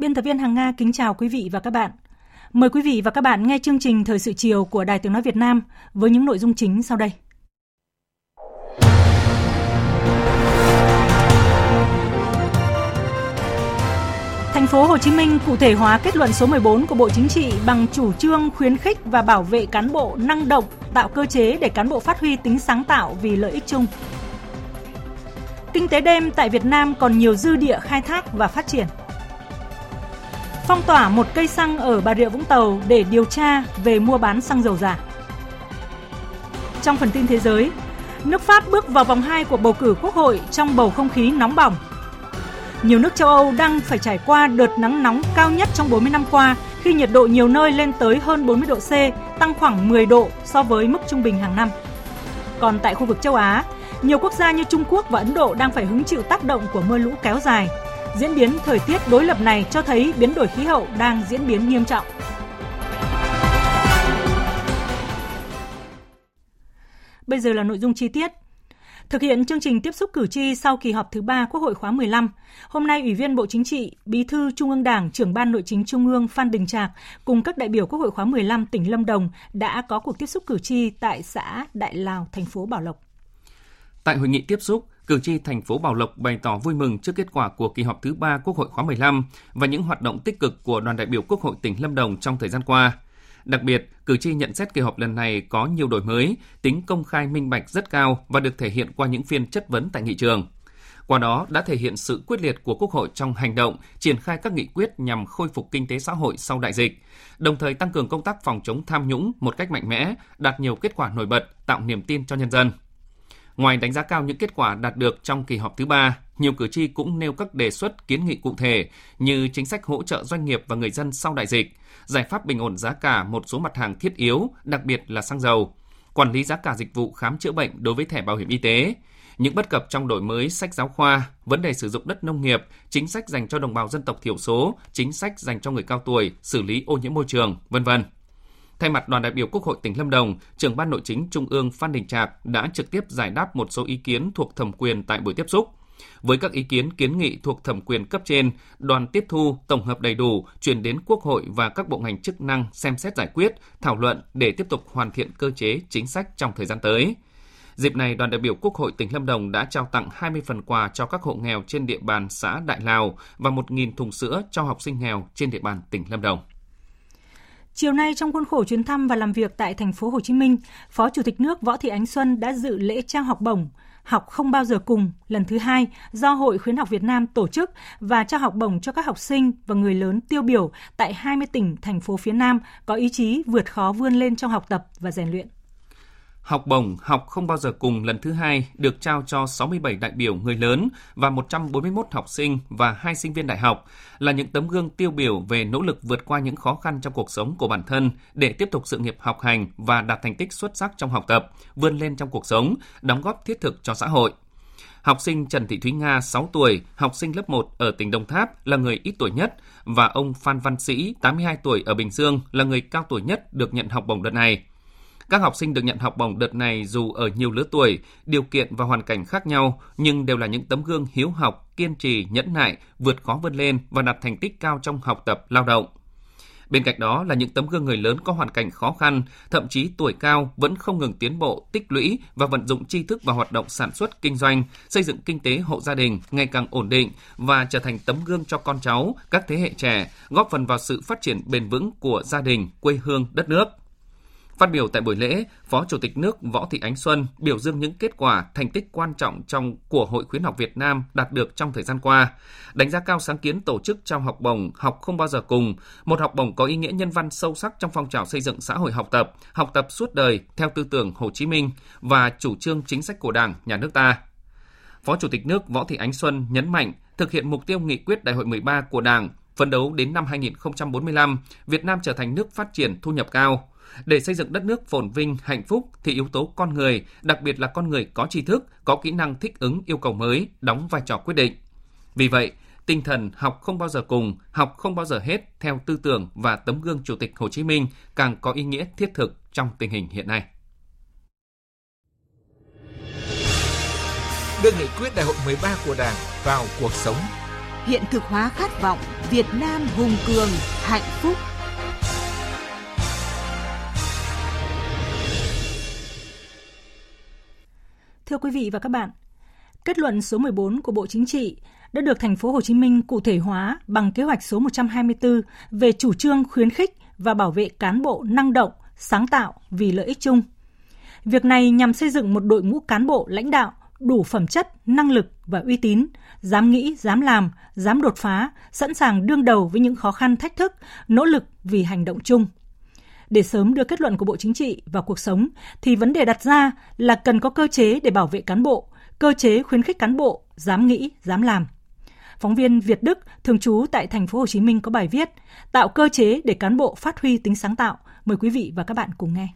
Biên tập viên Hằng Nga kính chào quý vị và các bạn. Mời quý vị và các bạn nghe chương trình Thời sự chiều của Đài Tiếng Nói Việt Nam với những nội dung chính sau đây. Thành phố Hồ Chí Minh cụ thể hóa kết luận số 14 của Bộ Chính trị bằng chủ trương khuyến khích và bảo vệ cán bộ năng động, tạo cơ chế để cán bộ phát huy tính sáng tạo vì lợi ích chung. Kinh tế đêm tại Việt Nam còn nhiều dư địa khai thác và phát triển phong tỏa một cây xăng ở Bà Rịa Vũng Tàu để điều tra về mua bán xăng dầu giả. Trong phần tin thế giới, nước Pháp bước vào vòng 2 của bầu cử quốc hội trong bầu không khí nóng bỏng. Nhiều nước châu Âu đang phải trải qua đợt nắng nóng cao nhất trong 40 năm qua khi nhiệt độ nhiều nơi lên tới hơn 40 độ C, tăng khoảng 10 độ so với mức trung bình hàng năm. Còn tại khu vực châu Á, nhiều quốc gia như Trung Quốc và Ấn Độ đang phải hứng chịu tác động của mưa lũ kéo dài, Diễn biến thời tiết đối lập này cho thấy biến đổi khí hậu đang diễn biến nghiêm trọng. Bây giờ là nội dung chi tiết. Thực hiện chương trình tiếp xúc cử tri sau kỳ họp thứ ba Quốc hội khóa 15, hôm nay Ủy viên Bộ Chính trị, Bí thư Trung ương Đảng, trưởng ban nội chính Trung ương Phan Đình Trạc cùng các đại biểu Quốc hội khóa 15 tỉnh Lâm Đồng đã có cuộc tiếp xúc cử tri tại xã Đại Lào, thành phố Bảo Lộc. Tại hội nghị tiếp xúc, cử tri thành phố Bảo Lộc bày tỏ vui mừng trước kết quả của kỳ họp thứ ba Quốc hội khóa 15 và những hoạt động tích cực của đoàn đại biểu Quốc hội tỉnh Lâm Đồng trong thời gian qua. Đặc biệt, cử tri nhận xét kỳ họp lần này có nhiều đổi mới, tính công khai minh bạch rất cao và được thể hiện qua những phiên chất vấn tại nghị trường. Qua đó đã thể hiện sự quyết liệt của Quốc hội trong hành động, triển khai các nghị quyết nhằm khôi phục kinh tế xã hội sau đại dịch, đồng thời tăng cường công tác phòng chống tham nhũng một cách mạnh mẽ, đạt nhiều kết quả nổi bật, tạo niềm tin cho nhân dân. Ngoài đánh giá cao những kết quả đạt được trong kỳ họp thứ ba, nhiều cử tri cũng nêu các đề xuất kiến nghị cụ thể như chính sách hỗ trợ doanh nghiệp và người dân sau đại dịch, giải pháp bình ổn giá cả một số mặt hàng thiết yếu, đặc biệt là xăng dầu, quản lý giá cả dịch vụ khám chữa bệnh đối với thẻ bảo hiểm y tế, những bất cập trong đổi mới sách giáo khoa, vấn đề sử dụng đất nông nghiệp, chính sách dành cho đồng bào dân tộc thiểu số, chính sách dành cho người cao tuổi, xử lý ô nhiễm môi trường, vân vân. Thay mặt đoàn đại biểu Quốc hội tỉnh Lâm Đồng, trưởng ban nội chính Trung ương Phan Đình Trạc đã trực tiếp giải đáp một số ý kiến thuộc thẩm quyền tại buổi tiếp xúc. Với các ý kiến kiến nghị thuộc thẩm quyền cấp trên, đoàn tiếp thu, tổng hợp đầy đủ, chuyển đến Quốc hội và các bộ ngành chức năng xem xét giải quyết, thảo luận để tiếp tục hoàn thiện cơ chế chính sách trong thời gian tới. Dịp này, đoàn đại biểu Quốc hội tỉnh Lâm Đồng đã trao tặng 20 phần quà cho các hộ nghèo trên địa bàn xã Đại Lào và 1.000 thùng sữa cho học sinh nghèo trên địa bàn tỉnh Lâm Đồng. Chiều nay trong khuôn khổ chuyến thăm và làm việc tại thành phố Hồ Chí Minh, Phó Chủ tịch nước Võ Thị Ánh Xuân đã dự lễ trao học bổng Học không bao giờ cùng lần thứ hai do Hội Khuyến học Việt Nam tổ chức và trao học bổng cho các học sinh và người lớn tiêu biểu tại 20 tỉnh, thành phố phía Nam có ý chí vượt khó vươn lên trong học tập và rèn luyện. Học bổng Học không bao giờ cùng lần thứ hai được trao cho 67 đại biểu người lớn và 141 học sinh và hai sinh viên đại học là những tấm gương tiêu biểu về nỗ lực vượt qua những khó khăn trong cuộc sống của bản thân để tiếp tục sự nghiệp học hành và đạt thành tích xuất sắc trong học tập, vươn lên trong cuộc sống, đóng góp thiết thực cho xã hội. Học sinh Trần Thị Thúy Nga, 6 tuổi, học sinh lớp 1 ở tỉnh Đồng Tháp là người ít tuổi nhất và ông Phan Văn Sĩ, 82 tuổi ở Bình Dương là người cao tuổi nhất được nhận học bổng đợt này. Các học sinh được nhận học bổng đợt này dù ở nhiều lứa tuổi, điều kiện và hoàn cảnh khác nhau, nhưng đều là những tấm gương hiếu học, kiên trì, nhẫn nại, vượt khó vươn lên và đạt thành tích cao trong học tập, lao động. Bên cạnh đó là những tấm gương người lớn có hoàn cảnh khó khăn, thậm chí tuổi cao vẫn không ngừng tiến bộ, tích lũy và vận dụng tri thức vào hoạt động sản xuất kinh doanh, xây dựng kinh tế hộ gia đình ngày càng ổn định và trở thành tấm gương cho con cháu, các thế hệ trẻ, góp phần vào sự phát triển bền vững của gia đình, quê hương, đất nước. Phát biểu tại buổi lễ, Phó Chủ tịch nước Võ Thị Ánh Xuân biểu dương những kết quả, thành tích quan trọng trong của Hội khuyến học Việt Nam đạt được trong thời gian qua, đánh giá cao sáng kiến tổ chức trao học bổng Học không bao giờ cùng, một học bổng có ý nghĩa nhân văn sâu sắc trong phong trào xây dựng xã hội học tập, học tập suốt đời theo tư tưởng Hồ Chí Minh và chủ trương chính sách của Đảng, nhà nước ta. Phó Chủ tịch nước Võ Thị Ánh Xuân nhấn mạnh thực hiện mục tiêu nghị quyết Đại hội 13 của Đảng, phấn đấu đến năm 2045, Việt Nam trở thành nước phát triển thu nhập cao. Để xây dựng đất nước phồn vinh, hạnh phúc thì yếu tố con người, đặc biệt là con người có tri thức, có kỹ năng thích ứng yêu cầu mới, đóng vai trò quyết định. Vì vậy, tinh thần học không bao giờ cùng, học không bao giờ hết theo tư tưởng và tấm gương Chủ tịch Hồ Chí Minh càng có ý nghĩa thiết thực trong tình hình hiện nay. Đưa nghị quyết đại hội 13 của Đảng vào cuộc sống. Hiện thực hóa khát vọng Việt Nam hùng cường, hạnh phúc. Thưa quý vị và các bạn, kết luận số 14 của Bộ Chính trị đã được thành phố Hồ Chí Minh cụ thể hóa bằng kế hoạch số 124 về chủ trương khuyến khích và bảo vệ cán bộ năng động, sáng tạo vì lợi ích chung. Việc này nhằm xây dựng một đội ngũ cán bộ lãnh đạo đủ phẩm chất, năng lực và uy tín, dám nghĩ, dám làm, dám đột phá, sẵn sàng đương đầu với những khó khăn thách thức, nỗ lực vì hành động chung. Để sớm đưa kết luận của Bộ Chính trị vào cuộc sống thì vấn đề đặt ra là cần có cơ chế để bảo vệ cán bộ, cơ chế khuyến khích cán bộ dám nghĩ, dám làm. Phóng viên Việt Đức thường trú tại thành phố Hồ Chí Minh có bài viết Tạo cơ chế để cán bộ phát huy tính sáng tạo. Mời quý vị và các bạn cùng nghe.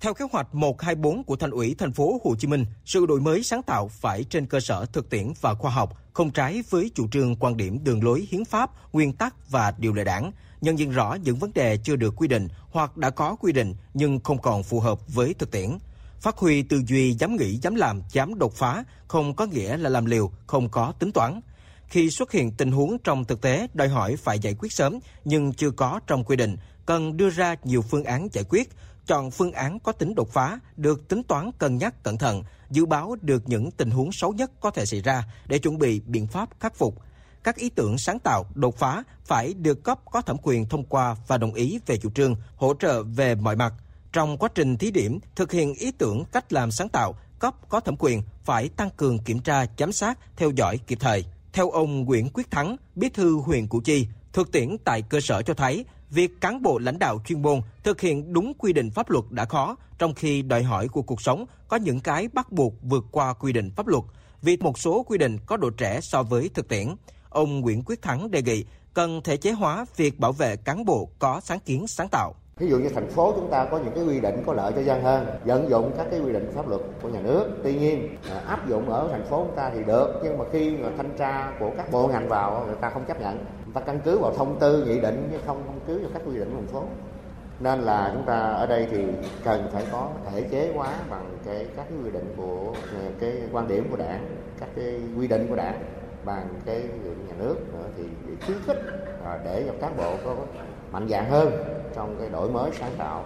Theo kế hoạch 124 của Thành ủy thành phố Hồ Chí Minh, sự đổi mới sáng tạo phải trên cơ sở thực tiễn và khoa học, không trái với chủ trương quan điểm đường lối hiến pháp, nguyên tắc và điều lệ đảng, nhận diện rõ những vấn đề chưa được quy định hoặc đã có quy định nhưng không còn phù hợp với thực tiễn. Phát huy tư duy dám nghĩ, dám làm, dám đột phá không có nghĩa là làm liều, không có tính toán. Khi xuất hiện tình huống trong thực tế đòi hỏi phải giải quyết sớm nhưng chưa có trong quy định, cần đưa ra nhiều phương án giải quyết, chọn phương án có tính đột phá, được tính toán cân nhắc cẩn thận, dự báo được những tình huống xấu nhất có thể xảy ra để chuẩn bị biện pháp khắc phục. Các ý tưởng sáng tạo, đột phá phải được cấp có thẩm quyền thông qua và đồng ý về chủ trương, hỗ trợ về mọi mặt. Trong quá trình thí điểm, thực hiện ý tưởng cách làm sáng tạo, cấp có thẩm quyền phải tăng cường kiểm tra, giám sát, theo dõi kịp thời. Theo ông Nguyễn Quyết Thắng, bí thư huyện Củ Chi, thực tiễn tại cơ sở cho thấy việc cán bộ lãnh đạo chuyên môn thực hiện đúng quy định pháp luật đã khó, trong khi đòi hỏi của cuộc sống có những cái bắt buộc vượt qua quy định pháp luật, vì một số quy định có độ trẻ so với thực tiễn. Ông Nguyễn Quyết Thắng đề nghị cần thể chế hóa việc bảo vệ cán bộ có sáng kiến sáng tạo. Ví dụ như thành phố chúng ta có những cái quy định có lợi cho dân hơn, vận dụng các cái quy định pháp luật của nhà nước. Tuy nhiên à, áp dụng ở thành phố chúng ta thì được, nhưng mà khi mà thanh tra của các bộ ngành vào người ta không chấp nhận. Ta căn cứ vào thông tư, nghị định chứ không căn cứ vào các quy định của thành phố. Nên là chúng ta ở đây thì cần phải có thể chế hóa bằng cái các cái quy định của cái quan điểm của đảng, các cái quy định của đảng bằng cái nhà nước nữa thì để khuyến khích à, để cho cán bộ có mạnh dạng hơn trong cái đổi mới sáng tạo.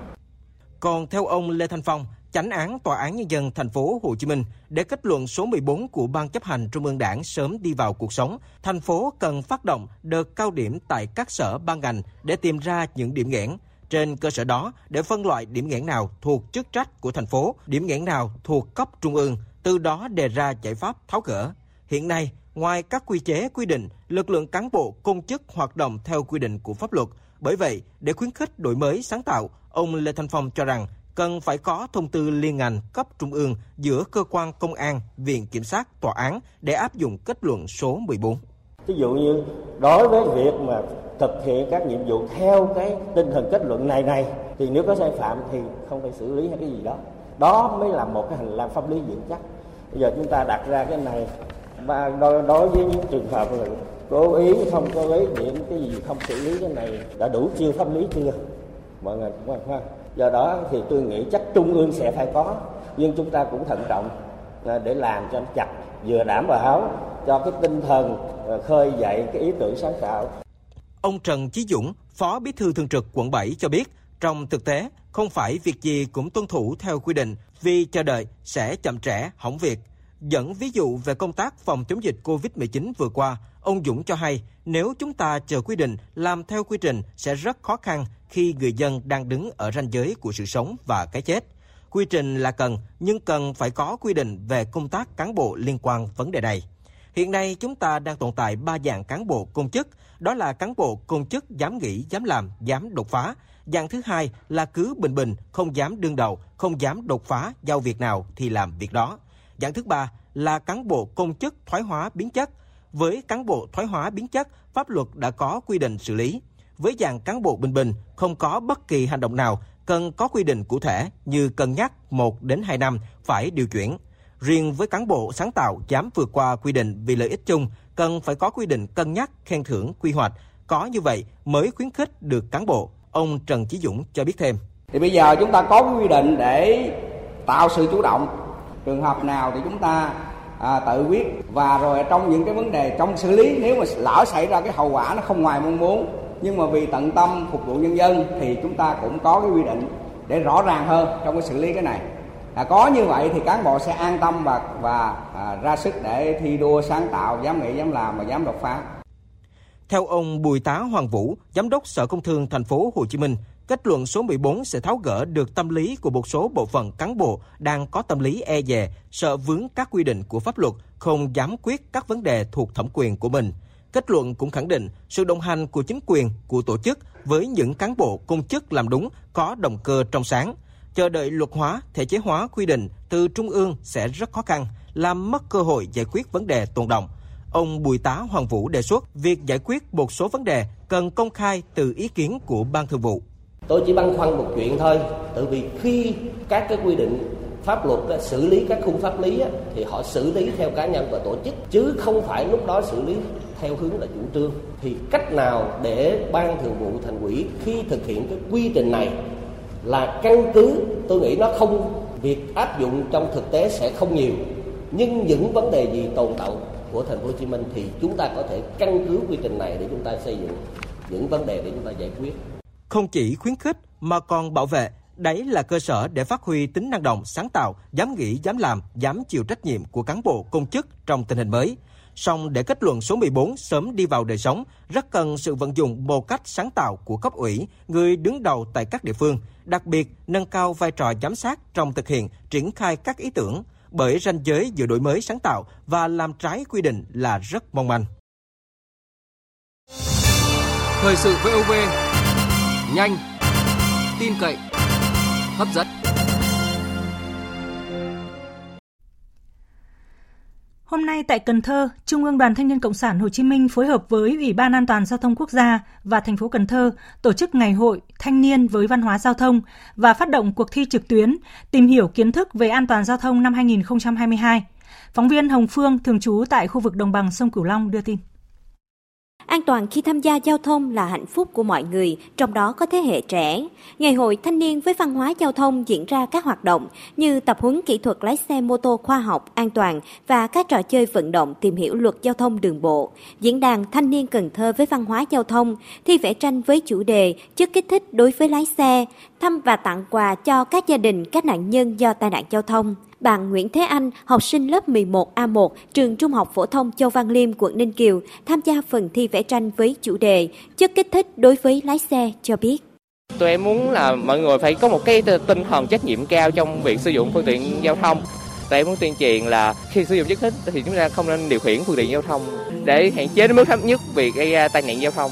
Còn theo ông Lê Thanh Phong, chánh án Tòa án Nhân dân thành phố Hồ Chí Minh để kết luận số 14 của Ban chấp hành Trung ương Đảng sớm đi vào cuộc sống, thành phố cần phát động đợt cao điểm tại các sở ban ngành để tìm ra những điểm nghẽn. Trên cơ sở đó, để phân loại điểm nghẽn nào thuộc chức trách của thành phố, điểm nghẽn nào thuộc cấp trung ương, từ đó đề ra giải pháp tháo gỡ. Hiện nay, ngoài các quy chế quy định, lực lượng cán bộ công chức hoạt động theo quy định của pháp luật, bởi vậy, để khuyến khích đổi mới sáng tạo, ông Lê Thanh Phong cho rằng cần phải có thông tư liên ngành cấp trung ương giữa cơ quan công an, viện kiểm sát, tòa án để áp dụng kết luận số 14. Ví dụ như đối với việc mà thực hiện các nhiệm vụ theo cái tinh thần kết luận này này thì nếu có sai phạm thì không phải xử lý hay cái gì đó. Đó mới là một cái hành lang pháp lý vững chắc. Bây giờ chúng ta đặt ra cái này và đối, đối với những trường hợp là cố ý không cố ý điểm cái gì không xử lý cái này đã đủ chiêu pháp lý chưa mọi người cũng quan do đó thì tôi nghĩ chắc trung ương sẽ phải có nhưng chúng ta cũng thận trọng à, để làm cho nó chặt vừa đảm bảo cho cái tinh thần à, khơi dậy cái ý tưởng sáng tạo Ông Trần Chí Dũng, Phó Bí thư Thường trực quận 7 cho biết, trong thực tế, không phải việc gì cũng tuân thủ theo quy định vì chờ đợi sẽ chậm trễ, hỏng việc. Dẫn ví dụ về công tác phòng chống dịch COVID-19 vừa qua, ông Dũng cho hay nếu chúng ta chờ quy định làm theo quy trình sẽ rất khó khăn khi người dân đang đứng ở ranh giới của sự sống và cái chết. Quy trình là cần, nhưng cần phải có quy định về công tác cán bộ liên quan vấn đề này. Hiện nay chúng ta đang tồn tại ba dạng cán bộ công chức, đó là cán bộ công chức dám nghĩ, dám làm, dám đột phá. Dạng thứ hai là cứ bình bình, không dám đương đầu, không dám đột phá, giao việc nào thì làm việc đó. Dạng thứ ba là cán bộ công chức thoái hóa biến chất. Với cán bộ thoái hóa biến chất, pháp luật đã có quy định xử lý. Với dạng cán bộ bình bình, không có bất kỳ hành động nào cần có quy định cụ thể như cân nhắc 1 đến 2 năm phải điều chuyển. Riêng với cán bộ sáng tạo dám vượt qua quy định vì lợi ích chung, cần phải có quy định cân nhắc khen thưởng quy hoạch. Có như vậy mới khuyến khích được cán bộ. Ông Trần Chí Dũng cho biết thêm. Thì bây giờ chúng ta có quy định để tạo sự chủ động. Trường hợp nào thì chúng ta à, tự quyết. Và rồi trong những cái vấn đề trong xử lý nếu mà lỡ xảy ra cái hậu quả nó không ngoài mong muốn nhưng mà vì tận tâm phục vụ nhân dân thì chúng ta cũng có cái quy định để rõ ràng hơn trong cái xử lý cái này. À, có như vậy thì cán bộ sẽ an tâm và và à, ra sức để thi đua sáng tạo dám nghĩ dám làm và dám đột phá. Theo ông Bùi Tá Hoàng Vũ, Giám đốc Sở Công Thương Thành phố Hồ Chí Minh, kết luận số 14 sẽ tháo gỡ được tâm lý của một số bộ phận cán bộ đang có tâm lý e dè, sợ vướng các quy định của pháp luật, không dám quyết các vấn đề thuộc thẩm quyền của mình. Kết luận cũng khẳng định sự đồng hành của chính quyền, của tổ chức với những cán bộ công chức làm đúng, có động cơ trong sáng. Chờ đợi luật hóa, thể chế hóa quy định từ trung ương sẽ rất khó khăn, làm mất cơ hội giải quyết vấn đề tồn động. Ông Bùi Tá Hoàng Vũ đề xuất việc giải quyết một số vấn đề cần công khai từ ý kiến của Ban Thường vụ. Tôi chỉ băn khoăn một chuyện thôi, tự vì khi các cái quy định pháp luật đó, xử lý các khung pháp lý thì họ xử lý theo cá nhân và tổ chức chứ không phải lúc đó xử lý theo hướng là chủ trương. Thì cách nào để ban thường vụ thành ủy khi thực hiện cái quy trình này là căn cứ tôi nghĩ nó không việc áp dụng trong thực tế sẽ không nhiều. Nhưng những vấn đề gì tồn tại của thành phố Hồ Chí Minh thì chúng ta có thể căn cứ quy trình này để chúng ta xây dựng những vấn đề để chúng ta giải quyết. Không chỉ khuyến khích mà còn bảo vệ Đấy là cơ sở để phát huy tính năng động, sáng tạo, dám nghĩ, dám làm, dám chịu trách nhiệm của cán bộ công chức trong tình hình mới. Song để kết luận số 14 sớm đi vào đời sống, rất cần sự vận dụng một cách sáng tạo của cấp ủy, người đứng đầu tại các địa phương, đặc biệt nâng cao vai trò giám sát trong thực hiện, triển khai các ý tưởng, bởi ranh giới giữa đổi mới sáng tạo và làm trái quy định là rất mong manh. Thời sự VOV, nhanh, tin cậy, hấp dẫn. Hôm nay tại Cần Thơ, Trung ương Đoàn Thanh niên Cộng sản Hồ Chí Minh phối hợp với Ủy ban An toàn giao thông quốc gia và thành phố Cần Thơ tổ chức ngày hội Thanh niên với văn hóa giao thông và phát động cuộc thi trực tuyến tìm hiểu kiến thức về an toàn giao thông năm 2022. Phóng viên Hồng Phương thường trú tại khu vực đồng bằng sông Cửu Long đưa tin. An toàn khi tham gia giao thông là hạnh phúc của mọi người, trong đó có thế hệ trẻ. Ngày hội thanh niên với văn hóa giao thông diễn ra các hoạt động như tập huấn kỹ thuật lái xe mô tô khoa học, an toàn và các trò chơi vận động tìm hiểu luật giao thông đường bộ. Diễn đàn thanh niên Cần Thơ với văn hóa giao thông, thi vẽ tranh với chủ đề chất kích thích đối với lái xe, thăm và tặng quà cho các gia đình các nạn nhân do tai nạn giao thông. Bạn Nguyễn Thế Anh, học sinh lớp 11A1, trường Trung học phổ thông Châu Văn Liêm, quận Ninh Kiều, tham gia phần thi vẽ tranh với chủ đề chất kích thích đối với lái xe cho biết. Tụi em muốn là mọi người phải có một cái tinh thần trách nhiệm cao trong việc sử dụng phương tiện giao thông. Tụi em muốn tuyên truyền là khi sử dụng chất kích thích thì chúng ta không nên điều khiển phương tiện giao thông để hạn chế đến mức thấp nhất việc gây ra tai nạn giao thông.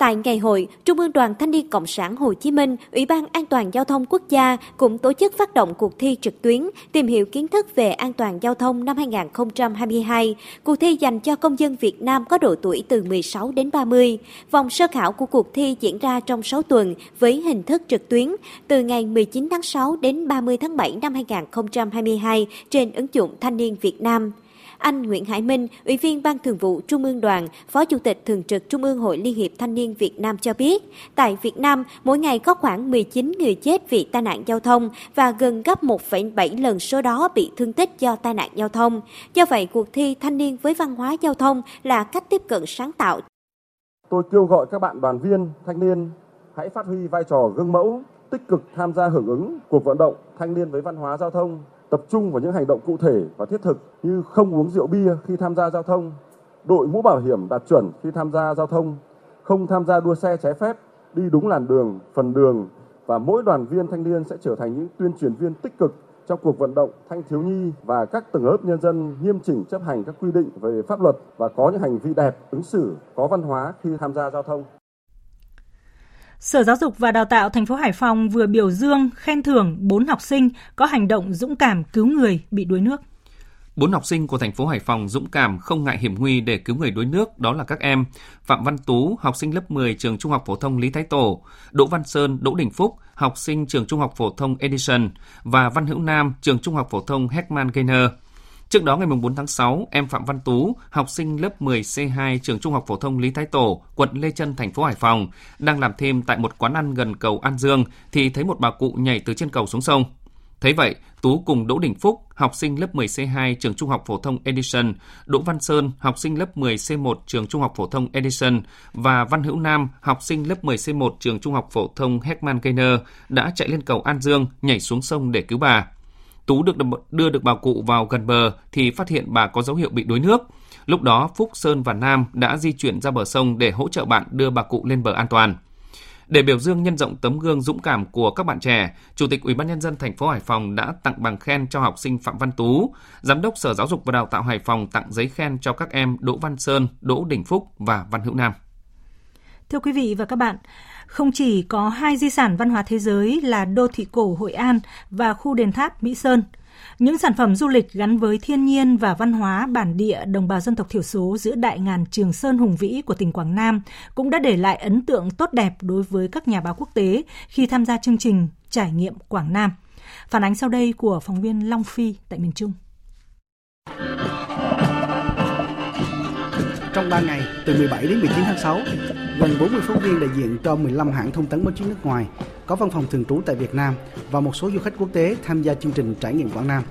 Tại ngày hội, Trung ương Đoàn Thanh niên Cộng sản Hồ Chí Minh, Ủy ban An toàn Giao thông Quốc gia cũng tổ chức phát động cuộc thi trực tuyến tìm hiểu kiến thức về an toàn giao thông năm 2022. Cuộc thi dành cho công dân Việt Nam có độ tuổi từ 16 đến 30. Vòng sơ khảo của cuộc thi diễn ra trong 6 tuần với hình thức trực tuyến từ ngày 19 tháng 6 đến 30 tháng 7 năm 2022 trên ứng dụng Thanh niên Việt Nam. Anh Nguyễn Hải Minh, Ủy viên Ban Thường vụ Trung ương Đoàn, Phó Chủ tịch Thường trực Trung ương Hội Liên hiệp Thanh niên Việt Nam cho biết, tại Việt Nam, mỗi ngày có khoảng 19 người chết vì tai nạn giao thông và gần gấp 1,7 lần số đó bị thương tích do tai nạn giao thông. Do vậy, cuộc thi Thanh niên với văn hóa giao thông là cách tiếp cận sáng tạo. Tôi kêu gọi các bạn đoàn viên, thanh niên hãy phát huy vai trò gương mẫu, tích cực tham gia hưởng ứng cuộc vận động thanh niên với văn hóa giao thông tập trung vào những hành động cụ thể và thiết thực như không uống rượu bia khi tham gia giao thông, đội mũ bảo hiểm đạt chuẩn khi tham gia giao thông, không tham gia đua xe trái phép, đi đúng làn đường, phần đường và mỗi đoàn viên thanh niên sẽ trở thành những tuyên truyền viên tích cực trong cuộc vận động thanh thiếu nhi và các tầng lớp nhân dân nghiêm chỉnh chấp hành các quy định về pháp luật và có những hành vi đẹp, ứng xử, có văn hóa khi tham gia giao thông. Sở Giáo dục và Đào tạo thành phố Hải Phòng vừa biểu dương khen thưởng 4 học sinh có hành động dũng cảm cứu người bị đuối nước. Bốn học sinh của thành phố Hải Phòng dũng cảm không ngại hiểm nguy để cứu người đuối nước đó là các em Phạm Văn Tú, học sinh lớp 10 trường Trung học phổ thông Lý Thái Tổ, Đỗ Văn Sơn, Đỗ Đình Phúc, học sinh trường Trung học phổ thông Edison và Văn Hữu Nam, trường Trung học phổ thông Heckman Gainer. Trước đó ngày 4 tháng 6, em Phạm Văn Tú, học sinh lớp 10C2 trường Trung học phổ thông Lý Thái Tổ, quận Lê Trân, thành phố Hải Phòng, đang làm thêm tại một quán ăn gần cầu An Dương thì thấy một bà cụ nhảy từ trên cầu xuống sông. Thấy vậy, Tú cùng Đỗ Đình Phúc, học sinh lớp 10C2 trường Trung học phổ thông Edison, Đỗ Văn Sơn, học sinh lớp 10C1 trường Trung học phổ thông Edison và Văn Hữu Nam, học sinh lớp 10C1 trường Trung học phổ thông Heckman Gainer đã chạy lên cầu An Dương, nhảy xuống sông để cứu bà. Tú được đưa được bà cụ vào gần bờ thì phát hiện bà có dấu hiệu bị đuối nước. Lúc đó Phúc, Sơn và Nam đã di chuyển ra bờ sông để hỗ trợ bạn đưa bà cụ lên bờ an toàn. Để biểu dương nhân rộng tấm gương dũng cảm của các bạn trẻ, Chủ tịch Ủy ban nhân dân thành phố Hải Phòng đã tặng bằng khen cho học sinh Phạm Văn Tú, Giám đốc Sở Giáo dục và Đào tạo Hải Phòng tặng giấy khen cho các em Đỗ Văn Sơn, Đỗ Đình Phúc và Văn Hữu Nam. Thưa quý vị và các bạn, không chỉ có hai di sản văn hóa thế giới là đô thị cổ Hội An và khu đền tháp Mỹ Sơn – những sản phẩm du lịch gắn với thiên nhiên và văn hóa bản địa đồng bào dân tộc thiểu số giữa đại ngàn Trường Sơn hùng vĩ của tỉnh Quảng Nam cũng đã để lại ấn tượng tốt đẹp đối với các nhà báo quốc tế khi tham gia chương trình Trải nghiệm Quảng Nam. Phản ánh sau đây của phóng viên Long Phi tại miền Trung. Trong 3 ngày, từ 17 đến 19 tháng 6, gần 40 phóng viên đại diện cho 15 hãng thông tấn báo chí nước ngoài có văn phòng thường trú tại Việt Nam và một số du khách quốc tế tham gia chương trình trải nghiệm Quảng Nam.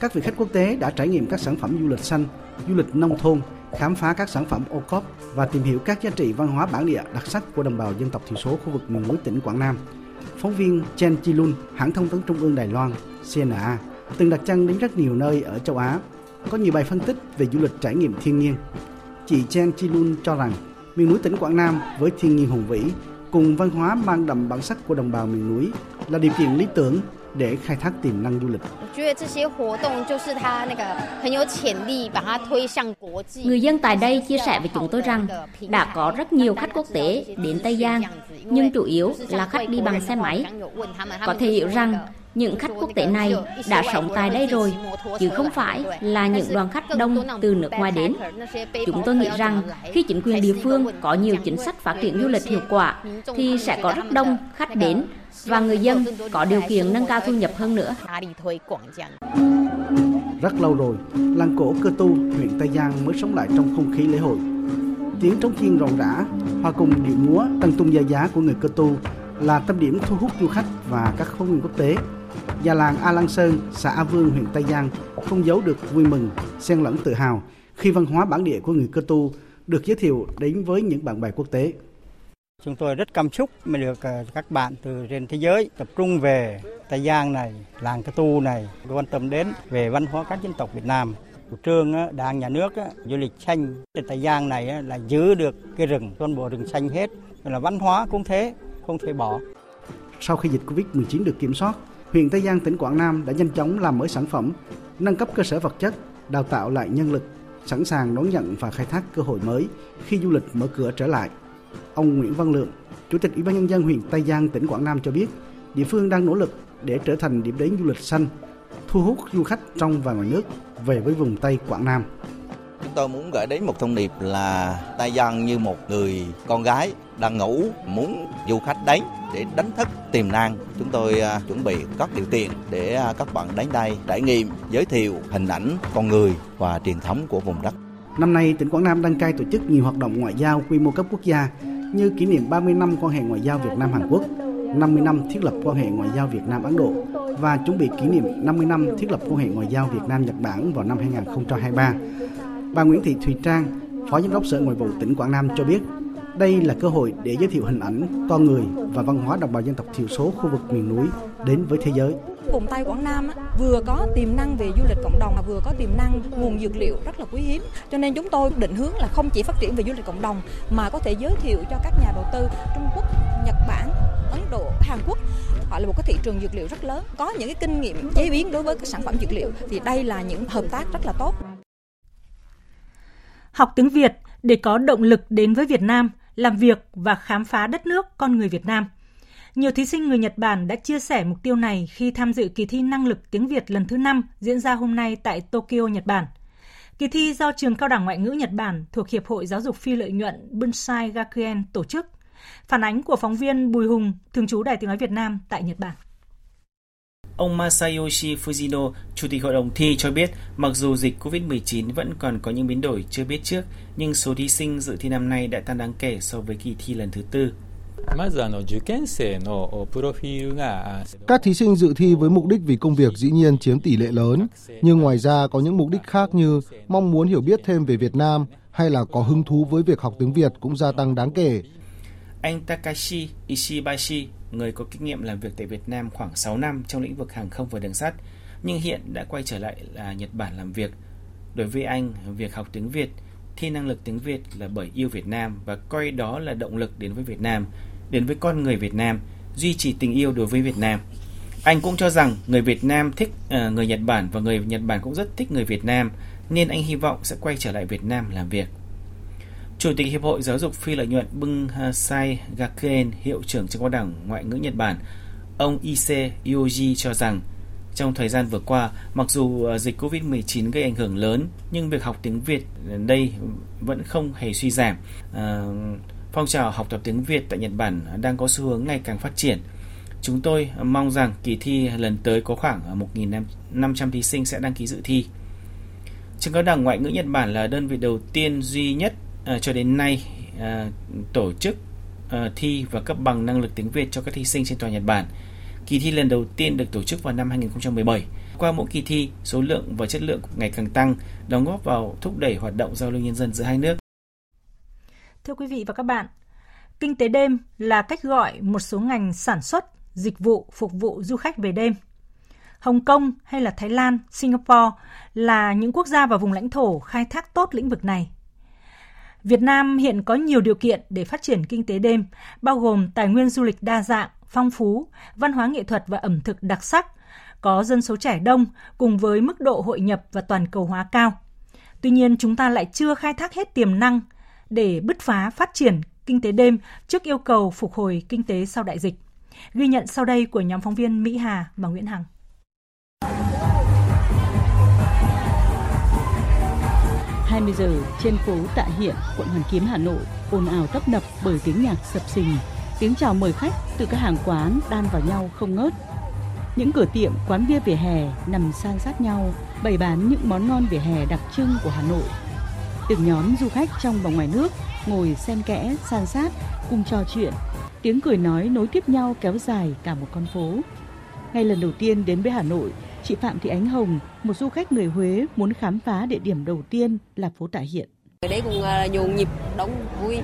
Các vị khách quốc tế đã trải nghiệm các sản phẩm du lịch xanh, du lịch nông thôn, khám phá các sản phẩm ô cốp và tìm hiểu các giá trị văn hóa bản địa đặc sắc của đồng bào dân tộc thiểu số khu vực miền núi tỉnh Quảng Nam. Phóng viên Chen Chi Lun, hãng thông tấn Trung ương Đài Loan, CNA, từng đặt chân đến rất nhiều nơi ở châu Á, có nhiều bài phân tích về du lịch trải nghiệm thiên nhiên. Chị Chen Chi Lun cho rằng miền núi tỉnh Quảng Nam với thiên nhiên hùng vĩ cùng văn hóa mang đậm bản sắc của đồng bào miền núi là điều kiện lý tưởng để khai thác tiềm năng du lịch. Người dân tại đây chia sẻ với chúng tôi rằng đã có rất nhiều khách quốc tế đến Tây Giang, nhưng chủ yếu là khách đi bằng xe máy. Có thể hiểu rằng những khách quốc tế này đã sống tại đây rồi, chứ không phải là những đoàn khách đông từ nước ngoài đến. Chúng tôi nghĩ rằng khi chính quyền địa phương có nhiều chính sách phát triển du lịch hiệu quả, thì sẽ có rất đông khách đến và người dân có điều kiện nâng cao thu nhập hơn nữa. Rất lâu rồi, làng cổ Cơ Tu, huyện Tây Giang mới sống lại trong không khí lễ hội. Tiếng trống chiên rộn rã, hòa cùng điệu múa tăng tung gia giá của người Cơ Tu là tâm điểm thu hút du khách và các khách quốc tế Già làng A Lăng Sơn, xã A Vương, huyện Tây Giang không giấu được vui mừng, xen lẫn tự hào khi văn hóa bản địa của người cơ tu được giới thiệu đến với những bạn bè quốc tế. Chúng tôi rất cảm xúc mà được ờ, các bạn từ trên thế giới tập trung về Tây Giang này, làng Cơ Tu này quan tâm đến về văn hóa các dân tộc Việt Nam. Chủ trương đảng nhà nước du lịch xanh trên Tây Giang này là giữ được cái rừng, toàn bộ rừng xanh hết. Là văn hóa cũng thế, không thể bỏ. Sau khi dịch Covid-19 được kiểm soát, huyện Tây Giang tỉnh Quảng Nam đã nhanh chóng làm mới sản phẩm, nâng cấp cơ sở vật chất, đào tạo lại nhân lực, sẵn sàng đón nhận và khai thác cơ hội mới khi du lịch mở cửa trở lại. Ông Nguyễn Văn Lượng, Chủ tịch Ủy ban nhân dân huyện Tây Giang tỉnh Quảng Nam cho biết, địa phương đang nỗ lực để trở thành điểm đến du lịch xanh, thu hút du khách trong và ngoài nước về với vùng Tây Quảng Nam. Chúng tôi muốn gửi đến một thông điệp là Tay Giang như một người con gái đang ngủ muốn du khách đến để đánh thức tiềm năng. Chúng tôi à, chuẩn bị các điều kiện để à, các bạn đến đây trải nghiệm, giới thiệu hình ảnh con người và truyền thống của vùng đất. Năm nay, tỉnh Quảng Nam đăng cai tổ chức nhiều hoạt động ngoại giao quy mô cấp quốc gia như kỷ niệm 30 năm quan hệ ngoại giao Việt Nam Hàn Quốc, 50 năm thiết lập quan hệ ngoại giao Việt Nam Ấn Độ và chuẩn bị kỷ niệm 50 năm thiết lập quan hệ ngoại giao Việt Nam Nhật Bản vào năm 2023. Bà Nguyễn Thị Thùy Trang, Phó Giám đốc Sở Ngoại vụ tỉnh Quảng Nam cho biết, đây là cơ hội để giới thiệu hình ảnh, con người và văn hóa đồng bào dân tộc thiểu số khu vực miền núi đến với thế giới. vùng Tây Quảng Nam vừa có tiềm năng về du lịch cộng đồng mà vừa có tiềm năng nguồn dược liệu rất là quý hiếm. Cho nên chúng tôi định hướng là không chỉ phát triển về du lịch cộng đồng mà có thể giới thiệu cho các nhà đầu tư Trung Quốc, Nhật Bản, Ấn Độ, Hàn Quốc họ là một cái thị trường dược liệu rất lớn có những cái kinh nghiệm chế biến đối với các sản phẩm dược liệu thì đây là những hợp tác rất là tốt học tiếng Việt để có động lực đến với Việt Nam, làm việc và khám phá đất nước con người Việt Nam. Nhiều thí sinh người Nhật Bản đã chia sẻ mục tiêu này khi tham dự kỳ thi năng lực tiếng Việt lần thứ 5 diễn ra hôm nay tại Tokyo, Nhật Bản. Kỳ thi do Trường Cao đẳng Ngoại ngữ Nhật Bản thuộc Hiệp hội Giáo dục Phi lợi nhuận Bunsai Gakuen tổ chức. Phản ánh của phóng viên Bùi Hùng, thường trú Đài Tiếng Nói Việt Nam tại Nhật Bản. Ông Masayoshi Fujino, Chủ tịch Hội đồng thi cho biết, mặc dù dịch COVID-19 vẫn còn có những biến đổi chưa biết trước, nhưng số thí sinh dự thi năm nay đã tăng đáng kể so với kỳ thi lần thứ tư. Các thí sinh dự thi với mục đích vì công việc dĩ nhiên chiếm tỷ lệ lớn, nhưng ngoài ra có những mục đích khác như mong muốn hiểu biết thêm về Việt Nam hay là có hứng thú với việc học tiếng Việt cũng gia tăng đáng kể. Anh Takashi Ishibashi, người có kinh nghiệm làm việc tại Việt Nam khoảng 6 năm trong lĩnh vực hàng không và đường sắt, nhưng hiện đã quay trở lại là Nhật Bản làm việc. Đối với anh, việc học tiếng Việt, thi năng lực tiếng Việt là bởi yêu Việt Nam và coi đó là động lực đến với Việt Nam, đến với con người Việt Nam, duy trì tình yêu đối với Việt Nam. Anh cũng cho rằng người Việt Nam thích uh, người Nhật Bản và người Nhật Bản cũng rất thích người Việt Nam, nên anh hy vọng sẽ quay trở lại Việt Nam làm việc. Chủ tịch Hiệp hội Giáo dục Phi lợi nhuận Bung Sai Gakuen, hiệu trưởng trường cao đẳng ngoại ngữ Nhật Bản, ông Ise Yoji cho rằng trong thời gian vừa qua, mặc dù à, dịch COVID-19 gây ảnh hưởng lớn, nhưng việc học tiếng Việt đây vẫn không hề suy giảm. À, phong trào học tập tiếng Việt tại Nhật Bản đang có xu hướng ngày càng phát triển. Chúng tôi mong rằng kỳ thi lần tới có khoảng 1.500 thí sinh sẽ đăng ký dự thi. Trường cao đẳng ngoại ngữ Nhật Bản là đơn vị đầu tiên duy nhất à, cho đến nay à, tổ chức à, thi và cấp bằng năng lực tiếng Việt cho các thí sinh trên toàn Nhật Bản. Kỳ thi lần đầu tiên được tổ chức vào năm 2017. Qua mỗi kỳ thi, số lượng và chất lượng ngày càng tăng, đóng góp vào thúc đẩy hoạt động giao lưu nhân dân giữa hai nước. Thưa quý vị và các bạn, kinh tế đêm là cách gọi một số ngành sản xuất, dịch vụ phục vụ du khách về đêm. Hồng Kông hay là Thái Lan, Singapore là những quốc gia và vùng lãnh thổ khai thác tốt lĩnh vực này. Việt Nam hiện có nhiều điều kiện để phát triển kinh tế đêm, bao gồm tài nguyên du lịch đa dạng, phong phú, văn hóa nghệ thuật và ẩm thực đặc sắc, có dân số trẻ đông cùng với mức độ hội nhập và toàn cầu hóa cao. Tuy nhiên, chúng ta lại chưa khai thác hết tiềm năng để bứt phá phát triển kinh tế đêm trước yêu cầu phục hồi kinh tế sau đại dịch. Ghi nhận sau đây của nhóm phóng viên Mỹ Hà và Nguyễn Hằng. 20 giờ trên phố Tạ Hiện, quận Hoàn Kiếm, Hà Nội, ồn ào tấp nập bởi tiếng nhạc sập sình, tiếng chào mời khách từ các hàng quán đan vào nhau không ngớt. Những cửa tiệm, quán bia vỉa hè nằm san sát nhau, bày bán những món ngon vỉa hè đặc trưng của Hà Nội. Từng nhóm du khách trong và ngoài nước ngồi xen kẽ, san sát, cùng trò chuyện. Tiếng cười nói nối tiếp nhau kéo dài cả một con phố. Ngay lần đầu tiên đến với Hà Nội, Chị Phạm Thị Ánh Hồng, một du khách người Huế muốn khám phá địa điểm đầu tiên là phố Tạ Hiện. Ở đây cũng à, nhộn nhịp, đông vui.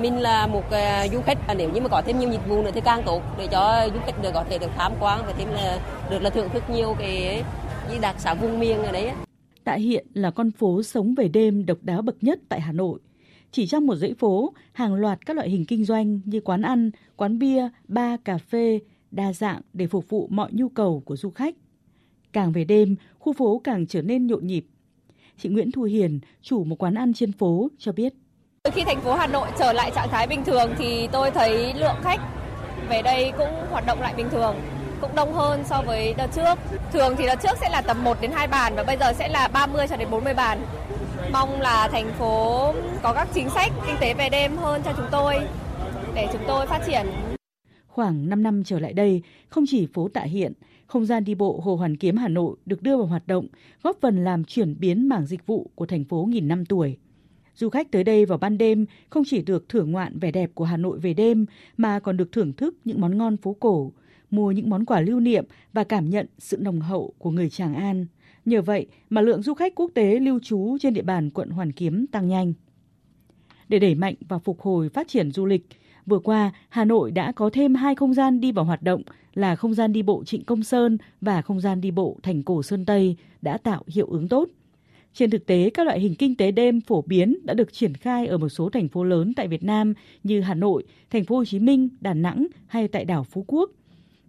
Mình là một à, du khách, nếu như mà có thêm nhiều dịch vụ nữa thì càng tốt để cho du khách được có thể được tham quan và thêm là được là thưởng thức nhiều cái gì đặc sản vùng miền ở đấy. Tạ Hiện là con phố sống về đêm độc đáo bậc nhất tại Hà Nội. Chỉ trong một dãy phố, hàng loạt các loại hình kinh doanh như quán ăn, quán bia, bar, cà phê, đa dạng để phục vụ mọi nhu cầu của du khách. Càng về đêm, khu phố càng trở nên nhộn nhịp. Chị Nguyễn Thu Hiền, chủ một quán ăn trên phố, cho biết. Khi thành phố Hà Nội trở lại trạng thái bình thường thì tôi thấy lượng khách về đây cũng hoạt động lại bình thường cũng đông hơn so với đợt trước. Thường thì đợt trước sẽ là tầm 1 đến 2 bàn và bây giờ sẽ là 30 cho đến 40 bàn. Mong là thành phố có các chính sách kinh tế về đêm hơn cho chúng tôi để chúng tôi phát triển. Khoảng 5 năm trở lại đây, không chỉ phố Tạ Hiện không gian đi bộ Hồ Hoàn Kiếm Hà Nội được đưa vào hoạt động, góp phần làm chuyển biến mảng dịch vụ của thành phố nghìn năm tuổi. Du khách tới đây vào ban đêm không chỉ được thưởng ngoạn vẻ đẹp của Hà Nội về đêm mà còn được thưởng thức những món ngon phố cổ, mua những món quà lưu niệm và cảm nhận sự nồng hậu của người Tràng An. Nhờ vậy mà lượng du khách quốc tế lưu trú trên địa bàn quận Hoàn Kiếm tăng nhanh. Để đẩy mạnh và phục hồi phát triển du lịch, Vừa qua, Hà Nội đã có thêm hai không gian đi vào hoạt động là không gian đi bộ Trịnh Công Sơn và không gian đi bộ thành cổ Sơn Tây đã tạo hiệu ứng tốt. Trên thực tế, các loại hình kinh tế đêm phổ biến đã được triển khai ở một số thành phố lớn tại Việt Nam như Hà Nội, thành phố Hồ Chí Minh, Đà Nẵng hay tại đảo Phú Quốc.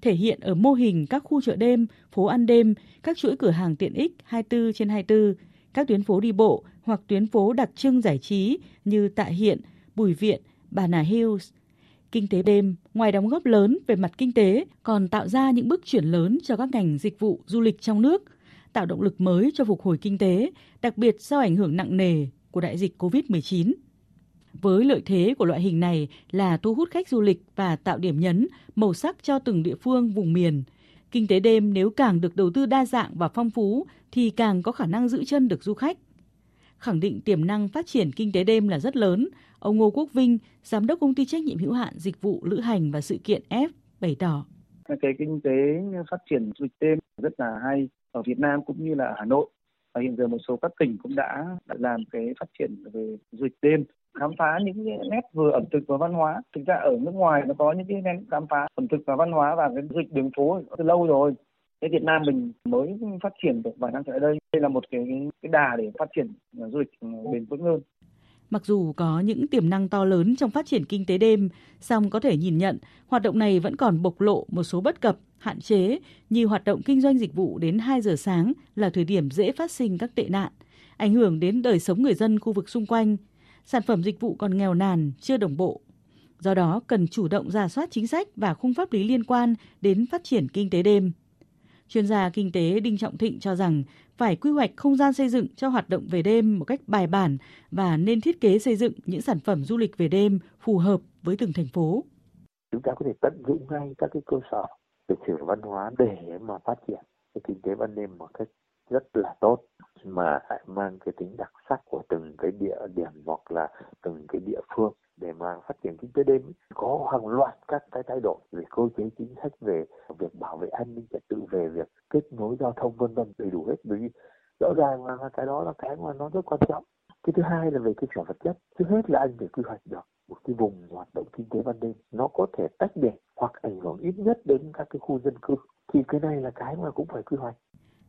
Thể hiện ở mô hình các khu chợ đêm, phố ăn đêm, các chuỗi cửa hàng tiện ích 24 trên 24, các tuyến phố đi bộ hoặc tuyến phố đặc trưng giải trí như Tạ Hiện, Bùi Viện, Bà Nà Hills. Kinh tế đêm, ngoài đóng góp lớn về mặt kinh tế, còn tạo ra những bước chuyển lớn cho các ngành dịch vụ du lịch trong nước, tạo động lực mới cho phục hồi kinh tế, đặc biệt sau ảnh hưởng nặng nề của đại dịch COVID-19. Với lợi thế của loại hình này là thu hút khách du lịch và tạo điểm nhấn, màu sắc cho từng địa phương vùng miền. Kinh tế đêm nếu càng được đầu tư đa dạng và phong phú thì càng có khả năng giữ chân được du khách. Khẳng định tiềm năng phát triển kinh tế đêm là rất lớn, ông Ngô Quốc Vinh, giám đốc công ty trách nhiệm hữu hạn dịch vụ lữ hành và sự kiện F bày tỏ. Cái kinh tế phát triển du lịch đêm rất là hay ở Việt Nam cũng như là Hà Nội. Và hiện giờ một số các tỉnh cũng đã, đã làm cái phát triển về du lịch đêm khám phá những cái nét vừa ẩm thực và văn hóa. Thực ra ở nước ngoài nó có những cái nét khám phá ẩm thực và văn hóa và cái du lịch đường phố từ lâu rồi. Thế Việt Nam mình mới phát triển được vài năm trở lại đây. Đây là một cái cái đà để phát triển du lịch bền vững hơn. Mặc dù có những tiềm năng to lớn trong phát triển kinh tế đêm, song có thể nhìn nhận hoạt động này vẫn còn bộc lộ một số bất cập, hạn chế như hoạt động kinh doanh dịch vụ đến 2 giờ sáng là thời điểm dễ phát sinh các tệ nạn, ảnh hưởng đến đời sống người dân khu vực xung quanh, sản phẩm dịch vụ còn nghèo nàn, chưa đồng bộ. Do đó, cần chủ động ra soát chính sách và khung pháp lý liên quan đến phát triển kinh tế đêm. Chuyên gia kinh tế Đinh Trọng Thịnh cho rằng phải quy hoạch không gian xây dựng cho hoạt động về đêm một cách bài bản và nên thiết kế xây dựng những sản phẩm du lịch về đêm phù hợp với từng thành phố. Chúng ta có thể tận dụng ngay các cái cơ sở lịch sử văn hóa để mà phát triển cái kinh tế ban đêm một cách rất là tốt, mà lại mang cái tính đặc sắc của từng cái địa điểm hoặc là từng cái địa phương để mà phát triển kinh tế đêm. Có hàng loạt các cái thay đổi về cơ chế chính sách về việc bảo vệ an ninh trật tự về việc kết nối giao thông vân vân đầy đủ hết. Bởi vì rõ ràng là cái đó là cái mà nó rất quan trọng. Cái thứ hai là về cơ sở vật chất. Trước hết là anh phải quy hoạch được một cái vùng hoạt động kinh tế ban đêm. Nó có thể tách biệt hoặc ảnh hưởng ít nhất đến các cái khu dân cư. Thì cái này là cái mà cũng phải quy hoạch.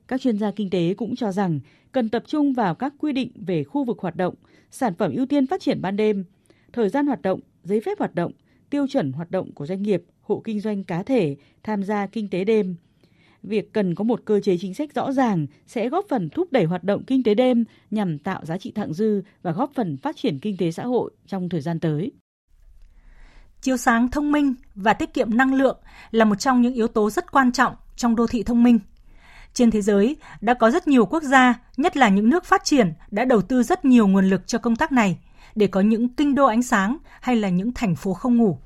Các chuyên gia kinh tế cũng cho rằng cần tập trung vào các quy định về khu vực hoạt động, sản phẩm ưu tiên phát triển ban đêm, thời gian hoạt động, giấy phép hoạt động, tiêu chuẩn hoạt động của doanh nghiệp, hộ kinh doanh cá thể tham gia kinh tế đêm. Việc cần có một cơ chế chính sách rõ ràng sẽ góp phần thúc đẩy hoạt động kinh tế đêm nhằm tạo giá trị thặng dư và góp phần phát triển kinh tế xã hội trong thời gian tới. Chiếu sáng thông minh và tiết kiệm năng lượng là một trong những yếu tố rất quan trọng trong đô thị thông minh. Trên thế giới, đã có rất nhiều quốc gia, nhất là những nước phát triển, đã đầu tư rất nhiều nguồn lực cho công tác này để có những kinh đô ánh sáng hay là những thành phố không ngủ.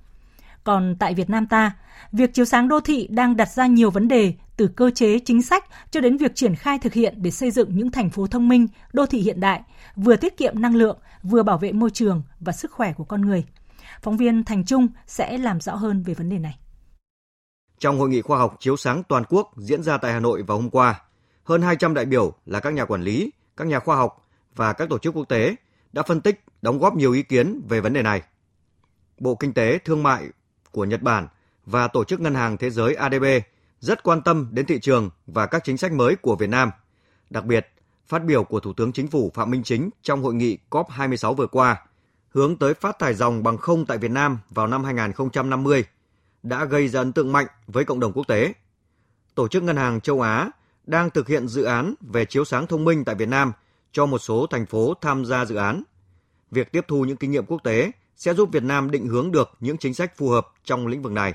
Còn tại Việt Nam ta, việc chiếu sáng đô thị đang đặt ra nhiều vấn đề từ cơ chế chính sách cho đến việc triển khai thực hiện để xây dựng những thành phố thông minh, đô thị hiện đại, vừa tiết kiệm năng lượng, vừa bảo vệ môi trường và sức khỏe của con người. Phóng viên Thành Trung sẽ làm rõ hơn về vấn đề này. Trong hội nghị khoa học chiếu sáng toàn quốc diễn ra tại Hà Nội vào hôm qua, hơn 200 đại biểu là các nhà quản lý, các nhà khoa học và các tổ chức quốc tế đã phân tích, đóng góp nhiều ý kiến về vấn đề này. Bộ Kinh tế Thương mại của Nhật Bản và Tổ chức Ngân hàng Thế giới ADB rất quan tâm đến thị trường và các chính sách mới của Việt Nam. Đặc biệt, phát biểu của Thủ tướng Chính phủ Phạm Minh Chính trong hội nghị COP26 vừa qua, hướng tới phát thải dòng bằng không tại Việt Nam vào năm 2050 đã gây ra ấn tượng mạnh với cộng đồng quốc tế. Tổ chức Ngân hàng châu Á đang thực hiện dự án về chiếu sáng thông minh tại Việt Nam cho một số thành phố tham gia dự án. Việc tiếp thu những kinh nghiệm quốc tế sẽ giúp Việt Nam định hướng được những chính sách phù hợp trong lĩnh vực này.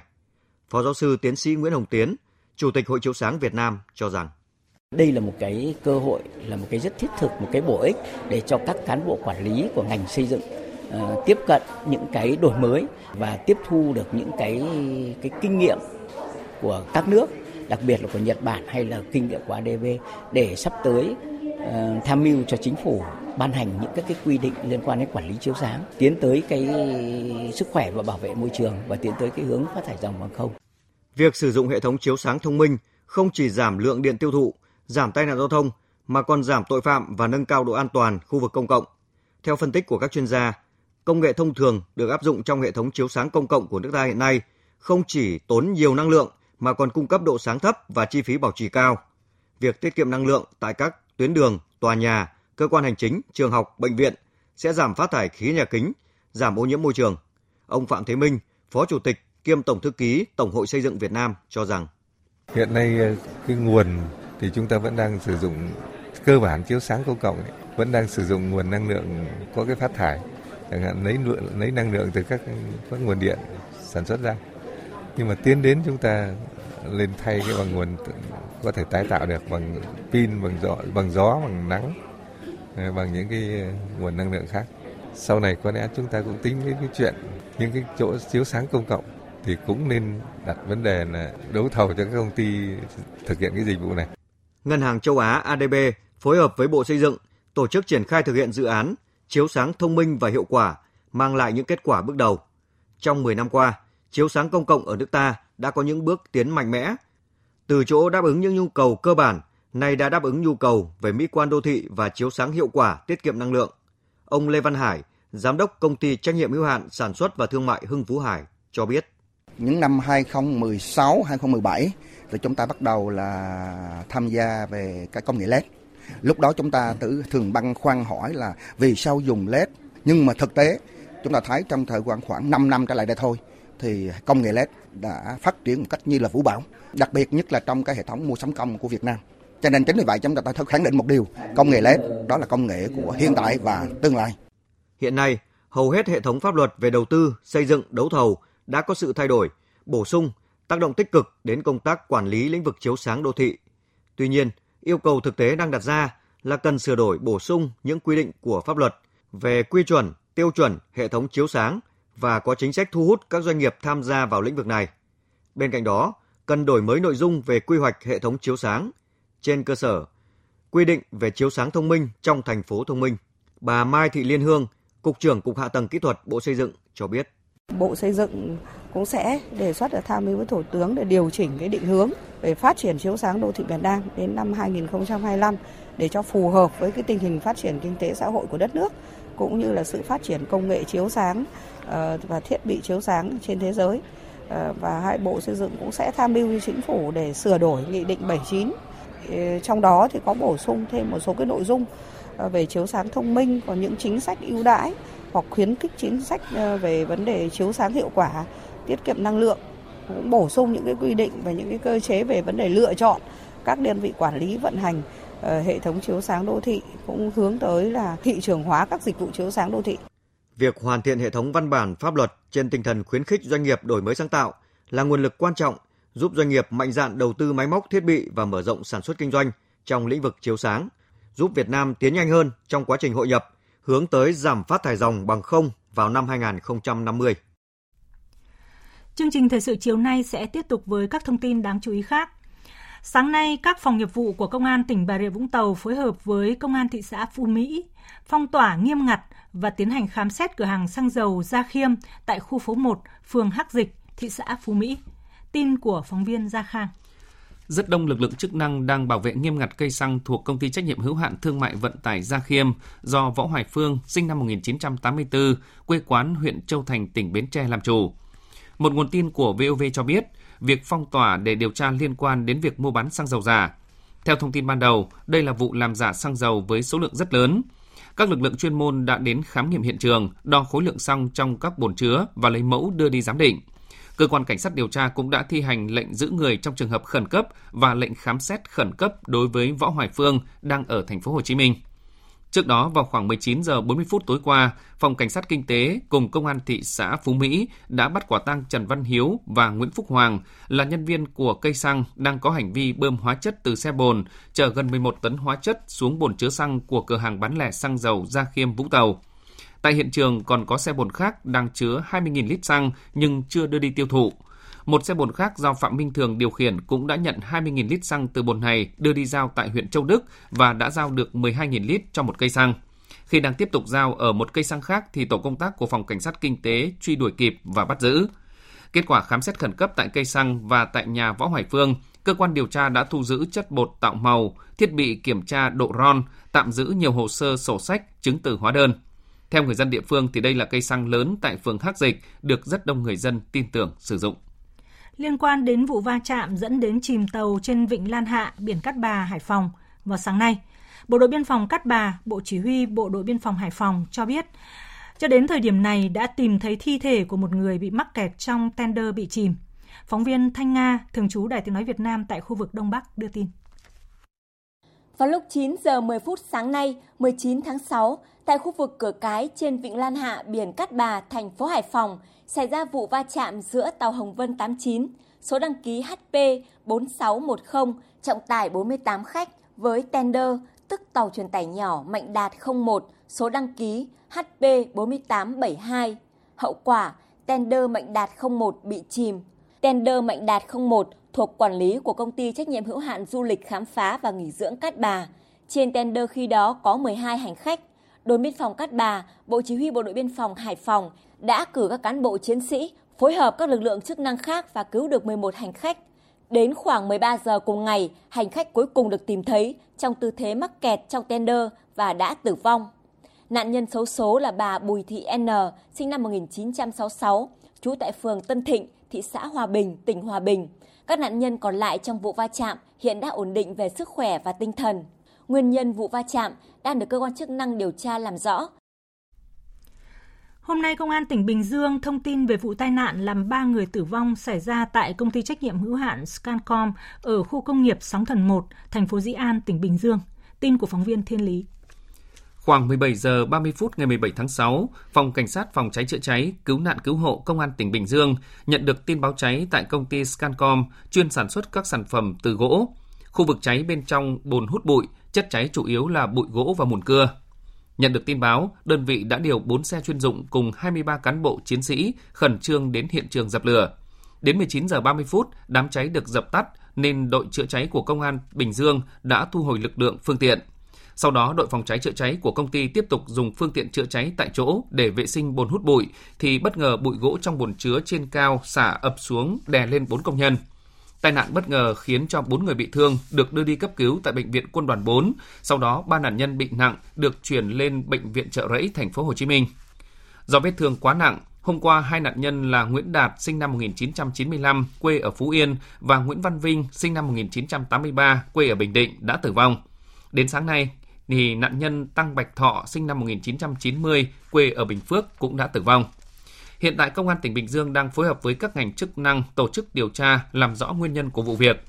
Phó giáo sư tiến sĩ Nguyễn Hồng Tiến, Chủ tịch Hội Chiếu Sáng Việt Nam cho rằng đây là một cái cơ hội, là một cái rất thiết thực, một cái bổ ích để cho các cán bộ quản lý của ngành xây dựng uh, tiếp cận những cái đổi mới và tiếp thu được những cái cái kinh nghiệm của các nước, đặc biệt là của Nhật Bản hay là kinh nghiệm của ADB để sắp tới uh, tham mưu cho chính phủ ban hành những các cái quy định liên quan đến quản lý chiếu sáng, tiến tới cái sức khỏe và bảo vệ môi trường và tiến tới cái hướng phát thải dòng bằng không. Việc sử dụng hệ thống chiếu sáng thông minh không chỉ giảm lượng điện tiêu thụ, giảm tai nạn giao thông mà còn giảm tội phạm và nâng cao độ an toàn khu vực công cộng. Theo phân tích của các chuyên gia, công nghệ thông thường được áp dụng trong hệ thống chiếu sáng công cộng của nước ta hiện nay không chỉ tốn nhiều năng lượng mà còn cung cấp độ sáng thấp và chi phí bảo trì cao. Việc tiết kiệm năng lượng tại các tuyến đường, tòa nhà, cơ quan hành chính, trường học, bệnh viện sẽ giảm phát thải khí nhà kính, giảm ô nhiễm môi trường. Ông Phạm Thế Minh, Phó Chủ tịch kiêm Tổng thư ký Tổng hội Xây dựng Việt Nam cho rằng. Hiện nay ờ, cái nguồn thì chúng ta vẫn đang sử dụng cơ bản chiếu sáng công cộng ấy, vẫn đang sử dụng nguồn năng lượng có cái phát thải. Chẳng hạn lấy lấy năng lượng từ các các nguồn điện sản xuất ra. Nhưng mà tiến đến chúng ta lên thay cái bằng nguồn có thể tái tạo được bằng pin bằng gió bằng gió bằng nắng. Ờ, bằng những cái nguồn năng lượng khác sau này có lẽ chúng ta cũng tính đến cái chuyện những cái chỗ chiếu sáng công cộng thì cũng nên đặt vấn đề là đấu thầu cho các công ty thực hiện cái dịch vụ này. Ngân hàng châu Á ADB phối hợp với Bộ Xây dựng tổ chức triển khai thực hiện dự án chiếu sáng thông minh và hiệu quả mang lại những kết quả bước đầu. Trong 10 năm qua, chiếu sáng công cộng ở nước ta đã có những bước tiến mạnh mẽ. Từ chỗ đáp ứng những nhu cầu cơ bản, nay đã đáp ứng nhu cầu về mỹ quan đô thị và chiếu sáng hiệu quả, tiết kiệm năng lượng. Ông Lê Văn Hải, giám đốc công ty trách nhiệm hữu hạn sản xuất và thương mại Hưng Phú Hải cho biết. Những năm 2016, 2017 thì chúng ta bắt đầu là tham gia về cái công nghệ LED. Lúc đó chúng ta tự thường băn khoăn hỏi là vì sao dùng LED nhưng mà thực tế chúng ta thấy trong thời gian khoảng 5 năm trở lại đây thôi thì công nghệ LED đã phát triển một cách như là vũ bão, đặc biệt nhất là trong cái hệ thống mua sắm công của Việt Nam. Cho nên chính vì vậy chúng ta phải khẳng định một điều, công nghệ LED đó là công nghệ của hiện tại và tương lai. Hiện nay, hầu hết hệ thống pháp luật về đầu tư, xây dựng, đấu thầu đã có sự thay đổi, bổ sung, tác động tích cực đến công tác quản lý lĩnh vực chiếu sáng đô thị. Tuy nhiên, yêu cầu thực tế đang đặt ra là cần sửa đổi bổ sung những quy định của pháp luật về quy chuẩn, tiêu chuẩn hệ thống chiếu sáng và có chính sách thu hút các doanh nghiệp tham gia vào lĩnh vực này. Bên cạnh đó, cần đổi mới nội dung về quy hoạch hệ thống chiếu sáng trên cơ sở quy định về chiếu sáng thông minh trong thành phố thông minh. Bà Mai Thị Liên Hương, Cục trưởng Cục Hạ tầng Kỹ thuật Bộ Xây dựng cho biết. Bộ Xây dựng cũng sẽ đề xuất là tham mưu với Thủ tướng để điều chỉnh cái định hướng về phát triển chiếu sáng đô thị Việt Nam đến năm 2025 để cho phù hợp với cái tình hình phát triển kinh tế xã hội của đất nước cũng như là sự phát triển công nghệ chiếu sáng ờ, và thiết bị chiếu sáng trên thế giới ờ, và hai bộ xây dựng cũng sẽ tham mưu với chính phủ để sửa đổi nghị định 79 Ờ, trong đó thì có bổ sung thêm một số cái nội dung ờ, về chiếu sáng thông minh, có những chính sách ưu đãi hoặc khuyến khích chính sách ờ, về vấn đề chiếu sáng hiệu quả, tiết kiệm năng lượng cũng bổ sung những cái quy định và những cái cơ chế về vấn đề lựa chọn các đơn vị quản lý vận hành hệ thống chiếu sáng đô thị cũng hướng tới là thị trường hóa các dịch vụ chiếu sáng đô thị. Việc hoàn thiện hệ thống văn bản pháp luật trên tinh thần khuyến khích doanh nghiệp đổi mới sáng tạo là nguồn lực quan trọng giúp doanh nghiệp mạnh dạn đầu tư máy móc thiết bị và mở rộng sản xuất kinh doanh trong lĩnh vực chiếu sáng, giúp Việt Nam tiến nhanh hơn trong quá trình hội nhập, hướng tới giảm phát thải ròng bằng không vào năm 2050. Chương trình thời sự chiều nay sẽ tiếp tục với các thông tin đáng chú ý khác. Sáng nay, các phòng nghiệp vụ của Công an tỉnh Bà Rịa Vũng Tàu phối hợp với Công an thị xã Phú Mỹ phong tỏa nghiêm ngặt và tiến hành khám xét cửa hàng xăng dầu Gia Khiêm tại khu phố 1, phường Hắc Dịch, thị xã Phú Mỹ. Tin của phóng viên Gia Khang. Rất đông lực lượng chức năng đang bảo vệ nghiêm ngặt cây xăng thuộc công ty trách nhiệm hữu hạn thương mại vận tải Gia Khiêm do Võ Hoài Phương, sinh năm 1984, quê quán huyện Châu Thành, tỉnh Bến Tre làm chủ. Một nguồn tin của VOV cho biết, việc phong tỏa để điều tra liên quan đến việc mua bán xăng dầu giả. Theo thông tin ban đầu, đây là vụ làm giả xăng dầu với số lượng rất lớn. Các lực lượng chuyên môn đã đến khám nghiệm hiện trường, đo khối lượng xăng trong các bồn chứa và lấy mẫu đưa đi giám định. Cơ quan cảnh sát điều tra cũng đã thi hành lệnh giữ người trong trường hợp khẩn cấp và lệnh khám xét khẩn cấp đối với Võ Hoài Phương đang ở thành phố Hồ Chí Minh. Trước đó vào khoảng 19 giờ 40 phút tối qua, Phòng Cảnh sát Kinh tế cùng Công an thị xã Phú Mỹ đã bắt quả tang Trần Văn Hiếu và Nguyễn Phúc Hoàng là nhân viên của cây xăng đang có hành vi bơm hóa chất từ xe bồn chở gần 11 tấn hóa chất xuống bồn chứa xăng của cửa hàng bán lẻ xăng dầu Gia Khiêm Vũng Tàu. Tại hiện trường còn có xe bồn khác đang chứa 20.000 lít xăng nhưng chưa đưa đi tiêu thụ. Một xe bồn khác do Phạm Minh Thường điều khiển cũng đã nhận 20.000 lít xăng từ bồn này đưa đi giao tại huyện Châu Đức và đã giao được 12.000 lít cho một cây xăng. Khi đang tiếp tục giao ở một cây xăng khác thì tổ công tác của phòng cảnh sát kinh tế truy đuổi kịp và bắt giữ. Kết quả khám xét khẩn cấp tại cây xăng và tại nhà Võ Hoài Phương, cơ quan điều tra đã thu giữ chất bột tạo màu, thiết bị kiểm tra độ ron, tạm giữ nhiều hồ sơ sổ sách, chứng từ hóa đơn. Theo người dân địa phương thì đây là cây xăng lớn tại phường Hắc Dịch được rất đông người dân tin tưởng sử dụng. Liên quan đến vụ va chạm dẫn đến chìm tàu trên vịnh Lan Hạ, biển Cát Bà, Hải Phòng vào sáng nay, Bộ đội biên phòng Cát Bà, Bộ Chỉ huy Bộ đội biên phòng Hải Phòng cho biết, cho đến thời điểm này đã tìm thấy thi thể của một người bị mắc kẹt trong tender bị chìm. Phóng viên Thanh Nga, thường trú Đài Tiếng Nói Việt Nam tại khu vực Đông Bắc đưa tin. Vào lúc 9 giờ 10 phút sáng nay, 19 tháng 6, tại khu vực cửa cái trên Vịnh Lan Hạ, biển Cát Bà, thành phố Hải Phòng, xảy ra vụ va chạm giữa tàu Hồng Vân 89, số đăng ký HP 4610, trọng tải 48 khách với tender, tức tàu truyền tải nhỏ Mạnh Đạt 01, số đăng ký HP 4872. Hậu quả, tender Mạnh Đạt 01 bị chìm. Tender Mạnh Đạt 01 thuộc quản lý của công ty trách nhiệm hữu hạn du lịch khám phá và nghỉ dưỡng Cát Bà. Trên tender khi đó có 12 hành khách. Đồn biên phòng Cát Bà, Bộ Chỉ huy Bộ đội Biên phòng Hải Phòng đã cử các cán bộ chiến sĩ phối hợp các lực lượng chức năng khác và cứu được 11 hành khách. Đến khoảng 13 giờ cùng ngày, hành khách cuối cùng được tìm thấy trong tư thế mắc kẹt trong tender và đã tử vong. Nạn nhân xấu số là bà Bùi Thị N, sinh năm 1966, trú tại phường Tân Thịnh, thị xã Hòa Bình, tỉnh Hòa Bình. Các nạn nhân còn lại trong vụ va chạm hiện đã ổn định về sức khỏe và tinh thần. Nguyên nhân vụ va chạm đang được cơ quan chức năng điều tra làm rõ. Hôm nay, Công an tỉnh Bình Dương thông tin về vụ tai nạn làm 3 người tử vong xảy ra tại công ty trách nhiệm hữu hạn Scancom ở khu công nghiệp Sóng Thần 1, thành phố Dĩ An, tỉnh Bình Dương. Tin của phóng viên Thiên Lý. Khoảng 17 giờ 30 phút ngày 17 tháng 6, Phòng Cảnh sát Phòng cháy chữa cháy, Cứu nạn Cứu hộ Công an tỉnh Bình Dương nhận được tin báo cháy tại công ty Scancom chuyên sản xuất các sản phẩm từ gỗ. Khu vực cháy bên trong bồn hút bụi, chất cháy chủ yếu là bụi gỗ và mùn cưa. Nhận được tin báo, đơn vị đã điều 4 xe chuyên dụng cùng 23 cán bộ chiến sĩ khẩn trương đến hiện trường dập lửa. Đến 19 giờ 30 phút, đám cháy được dập tắt nên đội chữa cháy của công an Bình Dương đã thu hồi lực lượng phương tiện. Sau đó, đội phòng cháy chữa cháy của công ty tiếp tục dùng phương tiện chữa cháy tại chỗ để vệ sinh bồn hút bụi thì bất ngờ bụi gỗ trong bồn chứa trên cao xả ập xuống đè lên 4 công nhân. Tai nạn bất ngờ khiến cho 4 người bị thương được đưa đi cấp cứu tại bệnh viện Quân đoàn 4, sau đó ba nạn nhân bị nặng được chuyển lên bệnh viện Trợ Rẫy thành phố Hồ Chí Minh. Do vết thương quá nặng, hôm qua hai nạn nhân là Nguyễn Đạt sinh năm 1995 quê ở Phú Yên và Nguyễn Văn Vinh sinh năm 1983 quê ở Bình Định đã tử vong. Đến sáng nay, thì nạn nhân Tăng Bạch Thọ sinh năm 1990 quê ở Bình Phước cũng đã tử vong. Hiện tại Công an tỉnh Bình Dương đang phối hợp với các ngành chức năng tổ chức điều tra làm rõ nguyên nhân của vụ việc.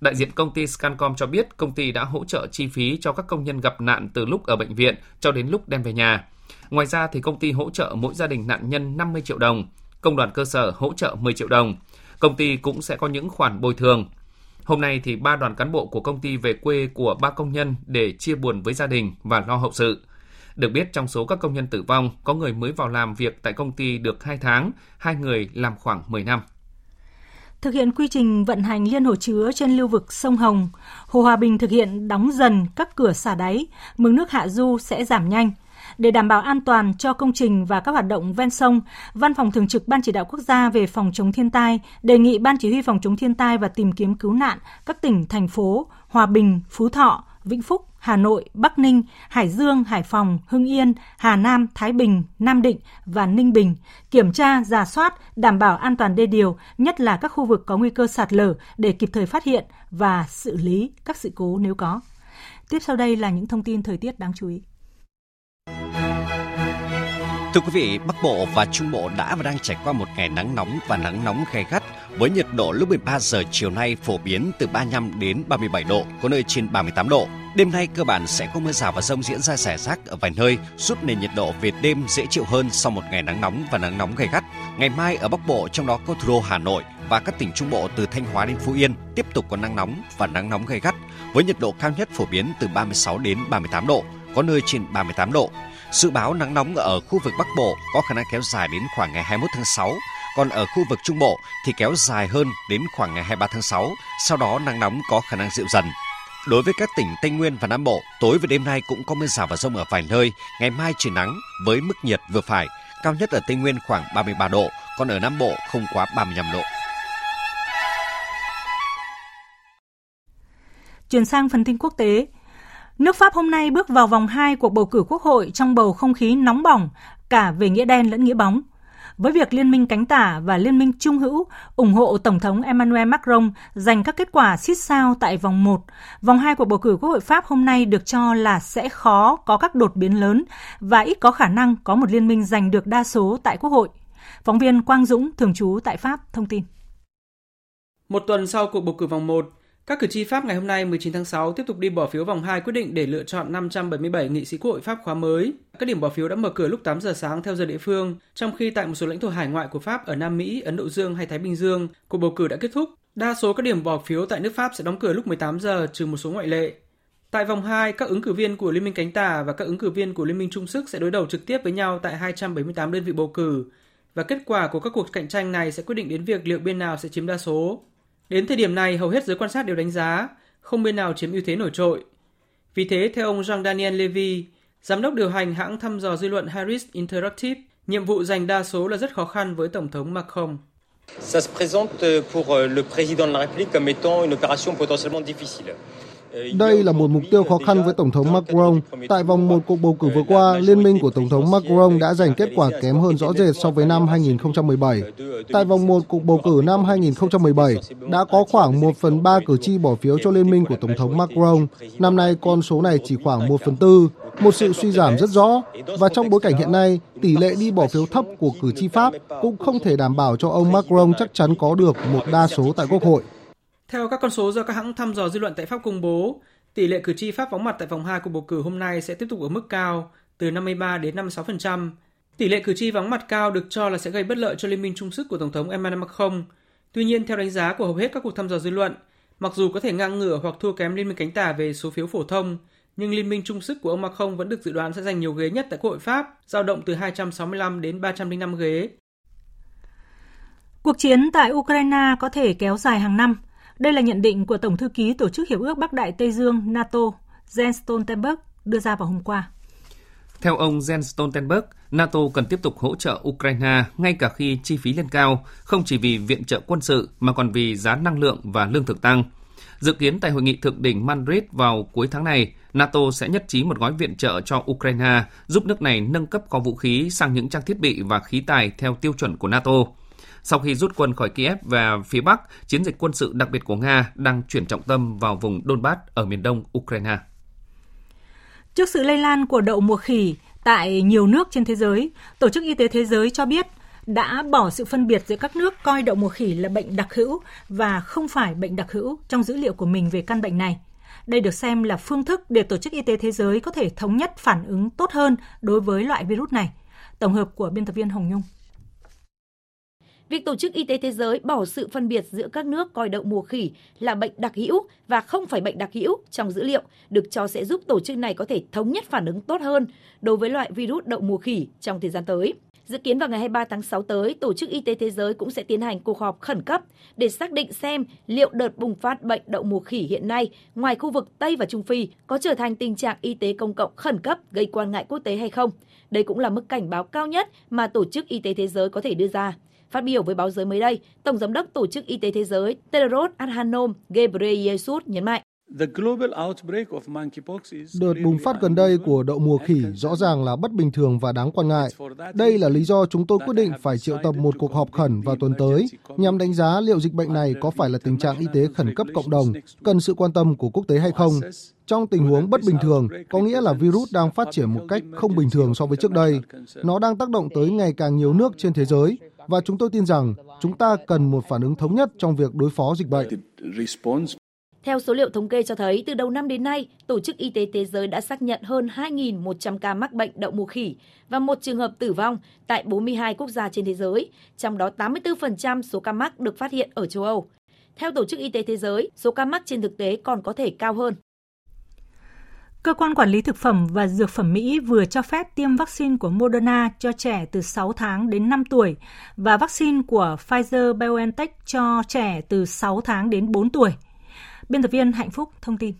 Đại diện công ty Scancom cho biết công ty đã hỗ trợ chi phí cho các công nhân gặp nạn từ lúc ở bệnh viện cho đến lúc đem về nhà. Ngoài ra thì công ty hỗ trợ mỗi gia đình nạn nhân 50 triệu đồng, công đoàn cơ sở hỗ trợ 10 triệu đồng. Công ty cũng sẽ có những khoản bồi thường. Hôm nay thì ba đoàn cán bộ của công ty về quê của ba công nhân để chia buồn với gia đình và lo hậu sự. Được biết trong số các công nhân tử vong, có người mới vào làm việc tại công ty được 2 tháng, hai người làm khoảng 10 năm. Thực hiện quy trình vận hành liên hồ chứa trên lưu vực sông Hồng, Hồ Hòa Bình thực hiện đóng dần các cửa xả đáy, mực nước hạ du sẽ giảm nhanh. Để đảm bảo an toàn cho công trình và các hoạt động ven sông, Văn phòng Thường trực Ban Chỉ đạo Quốc gia về phòng chống thiên tai đề nghị Ban Chỉ huy phòng chống thiên tai và tìm kiếm cứu nạn các tỉnh, thành phố Hòa Bình, Phú Thọ, Vĩnh Phúc, Hà Nội, Bắc Ninh, Hải Dương, Hải Phòng, Hưng Yên, Hà Nam, Thái Bình, Nam Định và Ninh Bình kiểm tra, giả soát, đảm bảo an toàn đê điều, nhất là các khu vực có nguy cơ sạt lở để kịp thời phát hiện và xử lý các sự cố nếu có. Tiếp sau đây là những thông tin thời tiết đáng chú ý. Thưa quý vị, Bắc Bộ và Trung Bộ đã và đang trải qua một ngày nắng nóng và nắng nóng gay gắt với nhiệt độ lúc 13 giờ chiều nay phổ biến từ 35 đến 37 độ, có nơi trên 38 độ. Đêm nay cơ bản sẽ có mưa rào và rông diễn ra rải rác ở vài nơi, giúp nền nhiệt độ về đêm dễ chịu hơn sau một ngày nắng nóng và nắng nóng gay gắt. Ngày mai ở Bắc Bộ trong đó có thủ đô Hà Nội và các tỉnh Trung Bộ từ Thanh Hóa đến Phú Yên tiếp tục có nắng nóng và nắng nóng gay gắt với nhiệt độ cao nhất phổ biến từ 36 đến 38 độ, có nơi trên 38 độ. Dự báo nắng nóng ở khu vực Bắc Bộ có khả năng kéo dài đến khoảng ngày 21 tháng 6, còn ở khu vực Trung Bộ thì kéo dài hơn đến khoảng ngày 23 tháng 6, sau đó nắng nóng có khả năng dịu dần. Đối với các tỉnh Tây Nguyên và Nam Bộ, tối và đêm nay cũng có mưa rào và rông ở vài nơi, ngày mai trời nắng với mức nhiệt vừa phải, cao nhất ở Tây Nguyên khoảng 33 độ, còn ở Nam Bộ không quá 35 độ. Chuyển sang phần tin quốc tế, Nước Pháp hôm nay bước vào vòng 2 cuộc bầu cử quốc hội trong bầu không khí nóng bỏng, cả về nghĩa đen lẫn nghĩa bóng. Với việc Liên minh cánh tả và Liên minh trung hữu ủng hộ Tổng thống Emmanuel Macron giành các kết quả xít sao tại vòng 1, vòng 2 của bầu cử Quốc hội Pháp hôm nay được cho là sẽ khó có các đột biến lớn và ít có khả năng có một liên minh giành được đa số tại Quốc hội. Phóng viên Quang Dũng, thường trú tại Pháp, thông tin. Một tuần sau cuộc bầu cử vòng 1, các cử tri Pháp ngày hôm nay 19 tháng 6 tiếp tục đi bỏ phiếu vòng 2 quyết định để lựa chọn 577 nghị sĩ quốc hội Pháp khóa mới. Các điểm bỏ phiếu đã mở cửa lúc 8 giờ sáng theo giờ địa phương, trong khi tại một số lãnh thổ hải ngoại của Pháp ở Nam Mỹ, Ấn Độ Dương hay Thái Bình Dương, cuộc bầu cử đã kết thúc. Đa số các điểm bỏ phiếu tại nước Pháp sẽ đóng cửa lúc 18 giờ trừ một số ngoại lệ. Tại vòng 2, các ứng cử viên của Liên minh cánh tả và các ứng cử viên của Liên minh trung sức sẽ đối đầu trực tiếp với nhau tại 278 đơn vị bầu cử và kết quả của các cuộc cạnh tranh này sẽ quyết định đến việc liệu bên nào sẽ chiếm đa số. Đến thời điểm này, hầu hết giới quan sát đều đánh giá không bên nào chiếm ưu thế nổi trội. Vì thế, theo ông Jean-Daniel Levy, giám đốc điều hành hãng thăm dò dư luận Harris Interactive, nhiệm vụ giành đa số là rất khó khăn với Tổng thống Macron. Ça se présente pour le président de la République comme étant une opération potentiellement difficile. Đây là một mục tiêu khó khăn với Tổng thống Macron. Tại vòng một cuộc bầu cử vừa qua, liên minh của Tổng thống Macron đã giành kết quả kém hơn rõ rệt so với năm 2017. Tại vòng một cuộc bầu cử năm 2017, đã có khoảng 1 phần 3 cử tri bỏ phiếu cho liên minh của Tổng thống Macron. Năm nay, con số này chỉ khoảng 1 phần 4, một sự suy giảm rất rõ. Và trong bối cảnh hiện nay, tỷ lệ đi bỏ phiếu thấp của cử tri Pháp cũng không thể đảm bảo cho ông Macron chắc chắn có được một đa số tại Quốc hội. Theo các con số do các hãng thăm dò dư luận tại Pháp công bố, tỷ lệ cử tri Pháp vắng mặt tại vòng 2 của bầu cử hôm nay sẽ tiếp tục ở mức cao, từ 53 đến 56%. Tỷ lệ cử tri vắng mặt cao được cho là sẽ gây bất lợi cho liên minh trung sức của Tổng thống Emmanuel Macron. Tuy nhiên, theo đánh giá của hầu hết các cuộc thăm dò dư luận, mặc dù có thể ngang ngửa hoặc thua kém liên minh cánh tả về số phiếu phổ thông, nhưng liên minh trung sức của ông Macron vẫn được dự đoán sẽ giành nhiều ghế nhất tại Quốc hội Pháp, dao động từ 265 đến 305 ghế. Cuộc chiến tại Ukraine có thể kéo dài hàng năm – đây là nhận định của Tổng thư ký Tổ chức Hiệp ước Bắc Đại Tây Dương NATO Jens Stoltenberg đưa ra vào hôm qua. Theo ông Jens Stoltenberg, NATO cần tiếp tục hỗ trợ Ukraine ngay cả khi chi phí lên cao, không chỉ vì viện trợ quân sự mà còn vì giá năng lượng và lương thực tăng. Dự kiến tại hội nghị thượng đỉnh Madrid vào cuối tháng này, NATO sẽ nhất trí một gói viện trợ cho Ukraine, giúp nước này nâng cấp kho vũ khí sang những trang thiết bị và khí tài theo tiêu chuẩn của NATO. Sau khi rút quân khỏi Kiev và phía Bắc, chiến dịch quân sự đặc biệt của Nga đang chuyển trọng tâm vào vùng Donbass ở miền đông Ukraine. Trước sự lây lan của đậu mùa khỉ tại nhiều nước trên thế giới, Tổ chức Y tế Thế giới cho biết đã bỏ sự phân biệt giữa các nước coi đậu mùa khỉ là bệnh đặc hữu và không phải bệnh đặc hữu trong dữ liệu của mình về căn bệnh này. Đây được xem là phương thức để Tổ chức Y tế Thế giới có thể thống nhất phản ứng tốt hơn đối với loại virus này. Tổng hợp của biên tập viên Hồng Nhung. Việc Tổ chức Y tế Thế giới bỏ sự phân biệt giữa các nước coi đậu mùa khỉ là bệnh đặc hữu và không phải bệnh đặc hữu trong dữ liệu được cho sẽ giúp tổ chức này có thể thống nhất phản ứng tốt hơn đối với loại virus đậu mùa khỉ trong thời gian tới. Dự kiến vào ngày 23 tháng 6 tới, Tổ chức Y tế Thế giới cũng sẽ tiến hành cuộc họp khẩn cấp để xác định xem liệu đợt bùng phát bệnh đậu mùa khỉ hiện nay ngoài khu vực Tây và Trung Phi có trở thành tình trạng y tế công cộng khẩn cấp gây quan ngại quốc tế hay không. Đây cũng là mức cảnh báo cao nhất mà Tổ chức Y tế Thế giới có thể đưa ra. Phát biểu với báo giới mới đây, Tổng giám đốc Tổ chức Y tế Thế giới Tedros Adhanom Ghebreyesus nhấn mạnh Đợt bùng phát gần đây của đậu mùa khỉ rõ ràng là bất bình thường và đáng quan ngại. Đây là lý do chúng tôi quyết định phải triệu tập một cuộc họp khẩn vào tuần tới nhằm đánh giá liệu dịch bệnh này có phải là tình trạng y tế khẩn cấp cộng đồng, cần sự quan tâm của quốc tế hay không. Trong tình huống bất bình thường, có nghĩa là virus đang phát triển một cách không bình thường so với trước đây. Nó đang tác động tới ngày càng nhiều nước trên thế giới và chúng tôi tin rằng chúng ta cần một phản ứng thống nhất trong việc đối phó dịch bệnh. Theo số liệu thống kê cho thấy, từ đầu năm đến nay, Tổ chức Y tế Thế giới đã xác nhận hơn 2.100 ca mắc bệnh đậu mùa khỉ và một trường hợp tử vong tại 42 quốc gia trên thế giới, trong đó 84% số ca mắc được phát hiện ở châu Âu. Theo Tổ chức Y tế Thế giới, số ca mắc trên thực tế còn có thể cao hơn. Cơ quan Quản lý Thực phẩm và Dược phẩm Mỹ vừa cho phép tiêm vaccine của Moderna cho trẻ từ 6 tháng đến 5 tuổi và vaccine của Pfizer-BioNTech cho trẻ từ 6 tháng đến 4 tuổi. Biên tập viên Hạnh Phúc thông tin.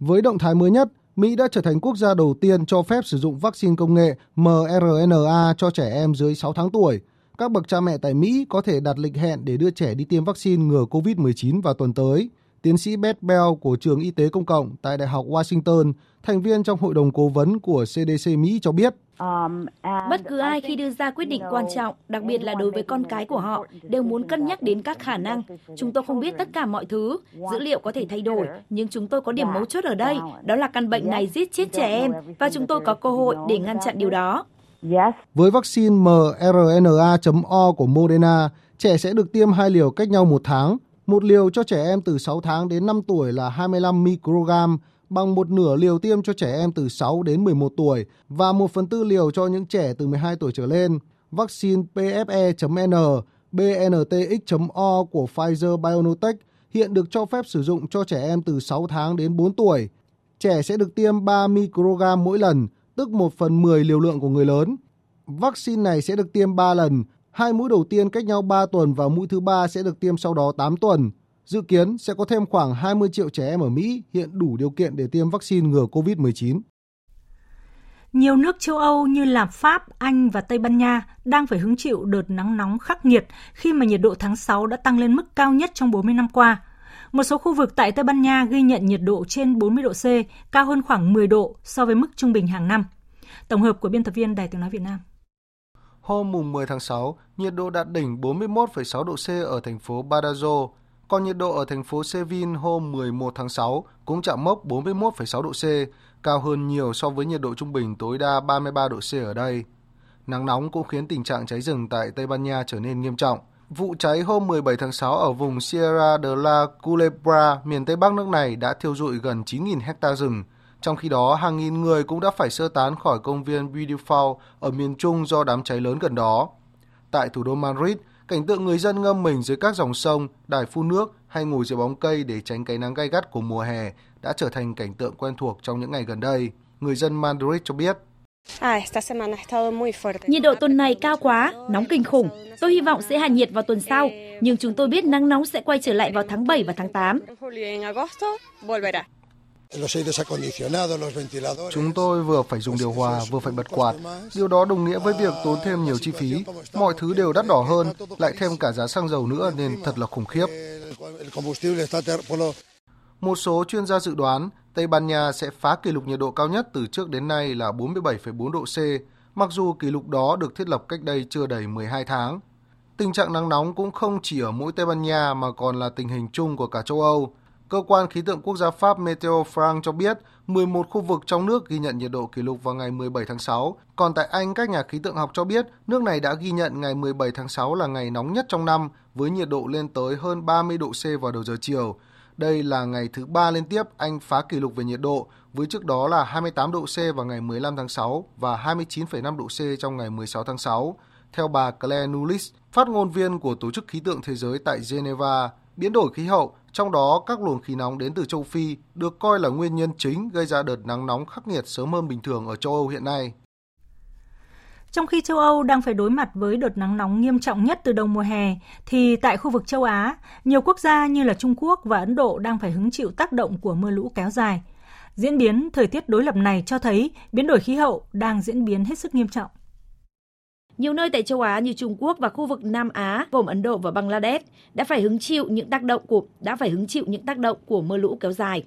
Với động thái mới nhất, Mỹ đã trở thành quốc gia đầu tiên cho phép sử dụng vaccine công nghệ mRNA cho trẻ em dưới 6 tháng tuổi. Các bậc cha mẹ tại Mỹ có thể đặt lịch hẹn để đưa trẻ đi tiêm vaccine ngừa COVID-19 vào tuần tới. Tiến sĩ Beth Bell của trường y tế công cộng tại Đại học Washington, thành viên trong hội đồng cố vấn của CDC Mỹ cho biết. Bất cứ ai khi đưa ra quyết định quan trọng, đặc biệt là đối với con cái của họ, đều muốn cân nhắc đến các khả năng. Chúng tôi không biết tất cả mọi thứ, dữ liệu có thể thay đổi, nhưng chúng tôi có điểm mấu chốt ở đây, đó là căn bệnh này giết chết trẻ em và chúng tôi có cơ hội để ngăn chặn điều đó. Với vaccine mRNA.O của Moderna, trẻ sẽ được tiêm hai liều cách nhau một tháng. Một liều cho trẻ em từ 6 tháng đến 5 tuổi là 25 microgram, bằng một nửa liều tiêm cho trẻ em từ 6 đến 11 tuổi và 1 phần tư liều cho những trẻ từ 12 tuổi trở lên. Vaccine PFE.N, BNTX.O của Pfizer BioNTech hiện được cho phép sử dụng cho trẻ em từ 6 tháng đến 4 tuổi. Trẻ sẽ được tiêm 3 microgram mỗi lần, tức 1 phần 10 liều lượng của người lớn. Vaccine này sẽ được tiêm 3 lần, hai mũi đầu tiên cách nhau 3 tuần và mũi thứ ba sẽ được tiêm sau đó 8 tuần. Dự kiến sẽ có thêm khoảng 20 triệu trẻ em ở Mỹ hiện đủ điều kiện để tiêm vaccine ngừa COVID-19. Nhiều nước châu Âu như là Pháp, Anh và Tây Ban Nha đang phải hứng chịu đợt nắng nóng khắc nghiệt khi mà nhiệt độ tháng 6 đã tăng lên mức cao nhất trong 40 năm qua. Một số khu vực tại Tây Ban Nha ghi nhận nhiệt độ trên 40 độ C, cao hơn khoảng 10 độ so với mức trung bình hàng năm. Tổng hợp của biên tập viên Đài Tiếng Nói Việt Nam. Hôm mùng 10 tháng 6, nhiệt độ đạt đỉnh 41,6 độ C ở thành phố Badajoz, còn nhiệt độ ở thành phố Seville hôm 11 tháng 6 cũng chạm mốc 41,6 độ C, cao hơn nhiều so với nhiệt độ trung bình tối đa 33 độ C ở đây. Nắng nóng cũng khiến tình trạng cháy rừng tại Tây Ban Nha trở nên nghiêm trọng. Vụ cháy hôm 17 tháng 6 ở vùng Sierra de la Culebra, miền Tây Bắc nước này đã thiêu rụi gần 9.000 hecta rừng. Trong khi đó, hàng nghìn người cũng đã phải sơ tán khỏi công viên Beautiful ở miền Trung do đám cháy lớn gần đó. Tại thủ đô Madrid, cảnh tượng người dân ngâm mình dưới các dòng sông, đài phun nước hay ngồi dưới bóng cây để tránh cái nắng gay gắt của mùa hè đã trở thành cảnh tượng quen thuộc trong những ngày gần đây. Người dân Madrid cho biết. Nhiệt độ tuần này cao quá, nóng kinh khủng. Tôi hy vọng sẽ hạ nhiệt vào tuần sau, nhưng chúng tôi biết nắng nóng sẽ quay trở lại vào tháng 7 và tháng 8. Chúng tôi vừa phải dùng điều hòa, vừa phải bật quạt. Điều đó đồng nghĩa với việc tốn thêm nhiều chi phí. Mọi thứ đều đắt đỏ hơn, lại thêm cả giá xăng dầu nữa nên thật là khủng khiếp. Một số chuyên gia dự đoán Tây Ban Nha sẽ phá kỷ lục nhiệt độ cao nhất từ trước đến nay là 47,4 độ C, mặc dù kỷ lục đó được thiết lập cách đây chưa đầy 12 tháng. Tình trạng nắng nóng cũng không chỉ ở mỗi Tây Ban Nha mà còn là tình hình chung của cả châu Âu. Cơ quan khí tượng quốc gia Pháp Meteo France cho biết 11 khu vực trong nước ghi nhận nhiệt độ kỷ lục vào ngày 17 tháng 6. Còn tại Anh, các nhà khí tượng học cho biết nước này đã ghi nhận ngày 17 tháng 6 là ngày nóng nhất trong năm với nhiệt độ lên tới hơn 30 độ C vào đầu giờ chiều. Đây là ngày thứ ba liên tiếp Anh phá kỷ lục về nhiệt độ, với trước đó là 28 độ C vào ngày 15 tháng 6 và 29,5 độ C trong ngày 16 tháng 6. Theo bà Claire Nulis, phát ngôn viên của Tổ chức Khí tượng Thế giới tại Geneva, biến đổi khí hậu, trong đó các luồng khí nóng đến từ châu Phi, được coi là nguyên nhân chính gây ra đợt nắng nóng khắc nghiệt sớm hơn bình thường ở châu Âu hiện nay. Trong khi châu Âu đang phải đối mặt với đợt nắng nóng nghiêm trọng nhất từ đầu mùa hè, thì tại khu vực châu Á, nhiều quốc gia như là Trung Quốc và Ấn Độ đang phải hứng chịu tác động của mưa lũ kéo dài. Diễn biến thời tiết đối lập này cho thấy biến đổi khí hậu đang diễn biến hết sức nghiêm trọng. Nhiều nơi tại châu Á như Trung Quốc và khu vực Nam Á gồm Ấn Độ và Bangladesh đã phải hứng chịu những tác động của đã phải hứng chịu những tác động của mưa lũ kéo dài.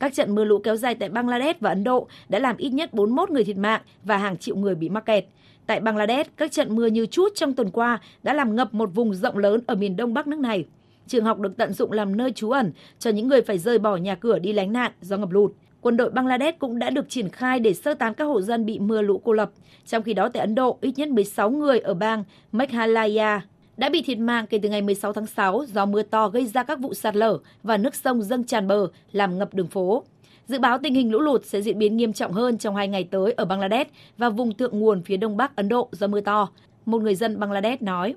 Các trận mưa lũ kéo dài tại Bangladesh và Ấn Độ đã làm ít nhất 41 người thiệt mạng và hàng triệu người bị mắc kẹt. Tại Bangladesh, các trận mưa như chút trong tuần qua đã làm ngập một vùng rộng lớn ở miền đông bắc nước này. Trường học được tận dụng làm nơi trú ẩn cho những người phải rời bỏ nhà cửa đi lánh nạn do ngập lụt. Quân đội Bangladesh cũng đã được triển khai để sơ tán các hộ dân bị mưa lũ cô lập. Trong khi đó tại Ấn Độ, ít nhất 16 người ở bang Meghalaya đã bị thiệt mạng kể từ ngày 16 tháng 6 do mưa to gây ra các vụ sạt lở và nước sông dâng tràn bờ làm ngập đường phố. Dự báo tình hình lũ lụt sẽ diễn biến nghiêm trọng hơn trong hai ngày tới ở Bangladesh và vùng thượng nguồn phía đông bắc Ấn Độ do mưa to. Một người dân Bangladesh nói.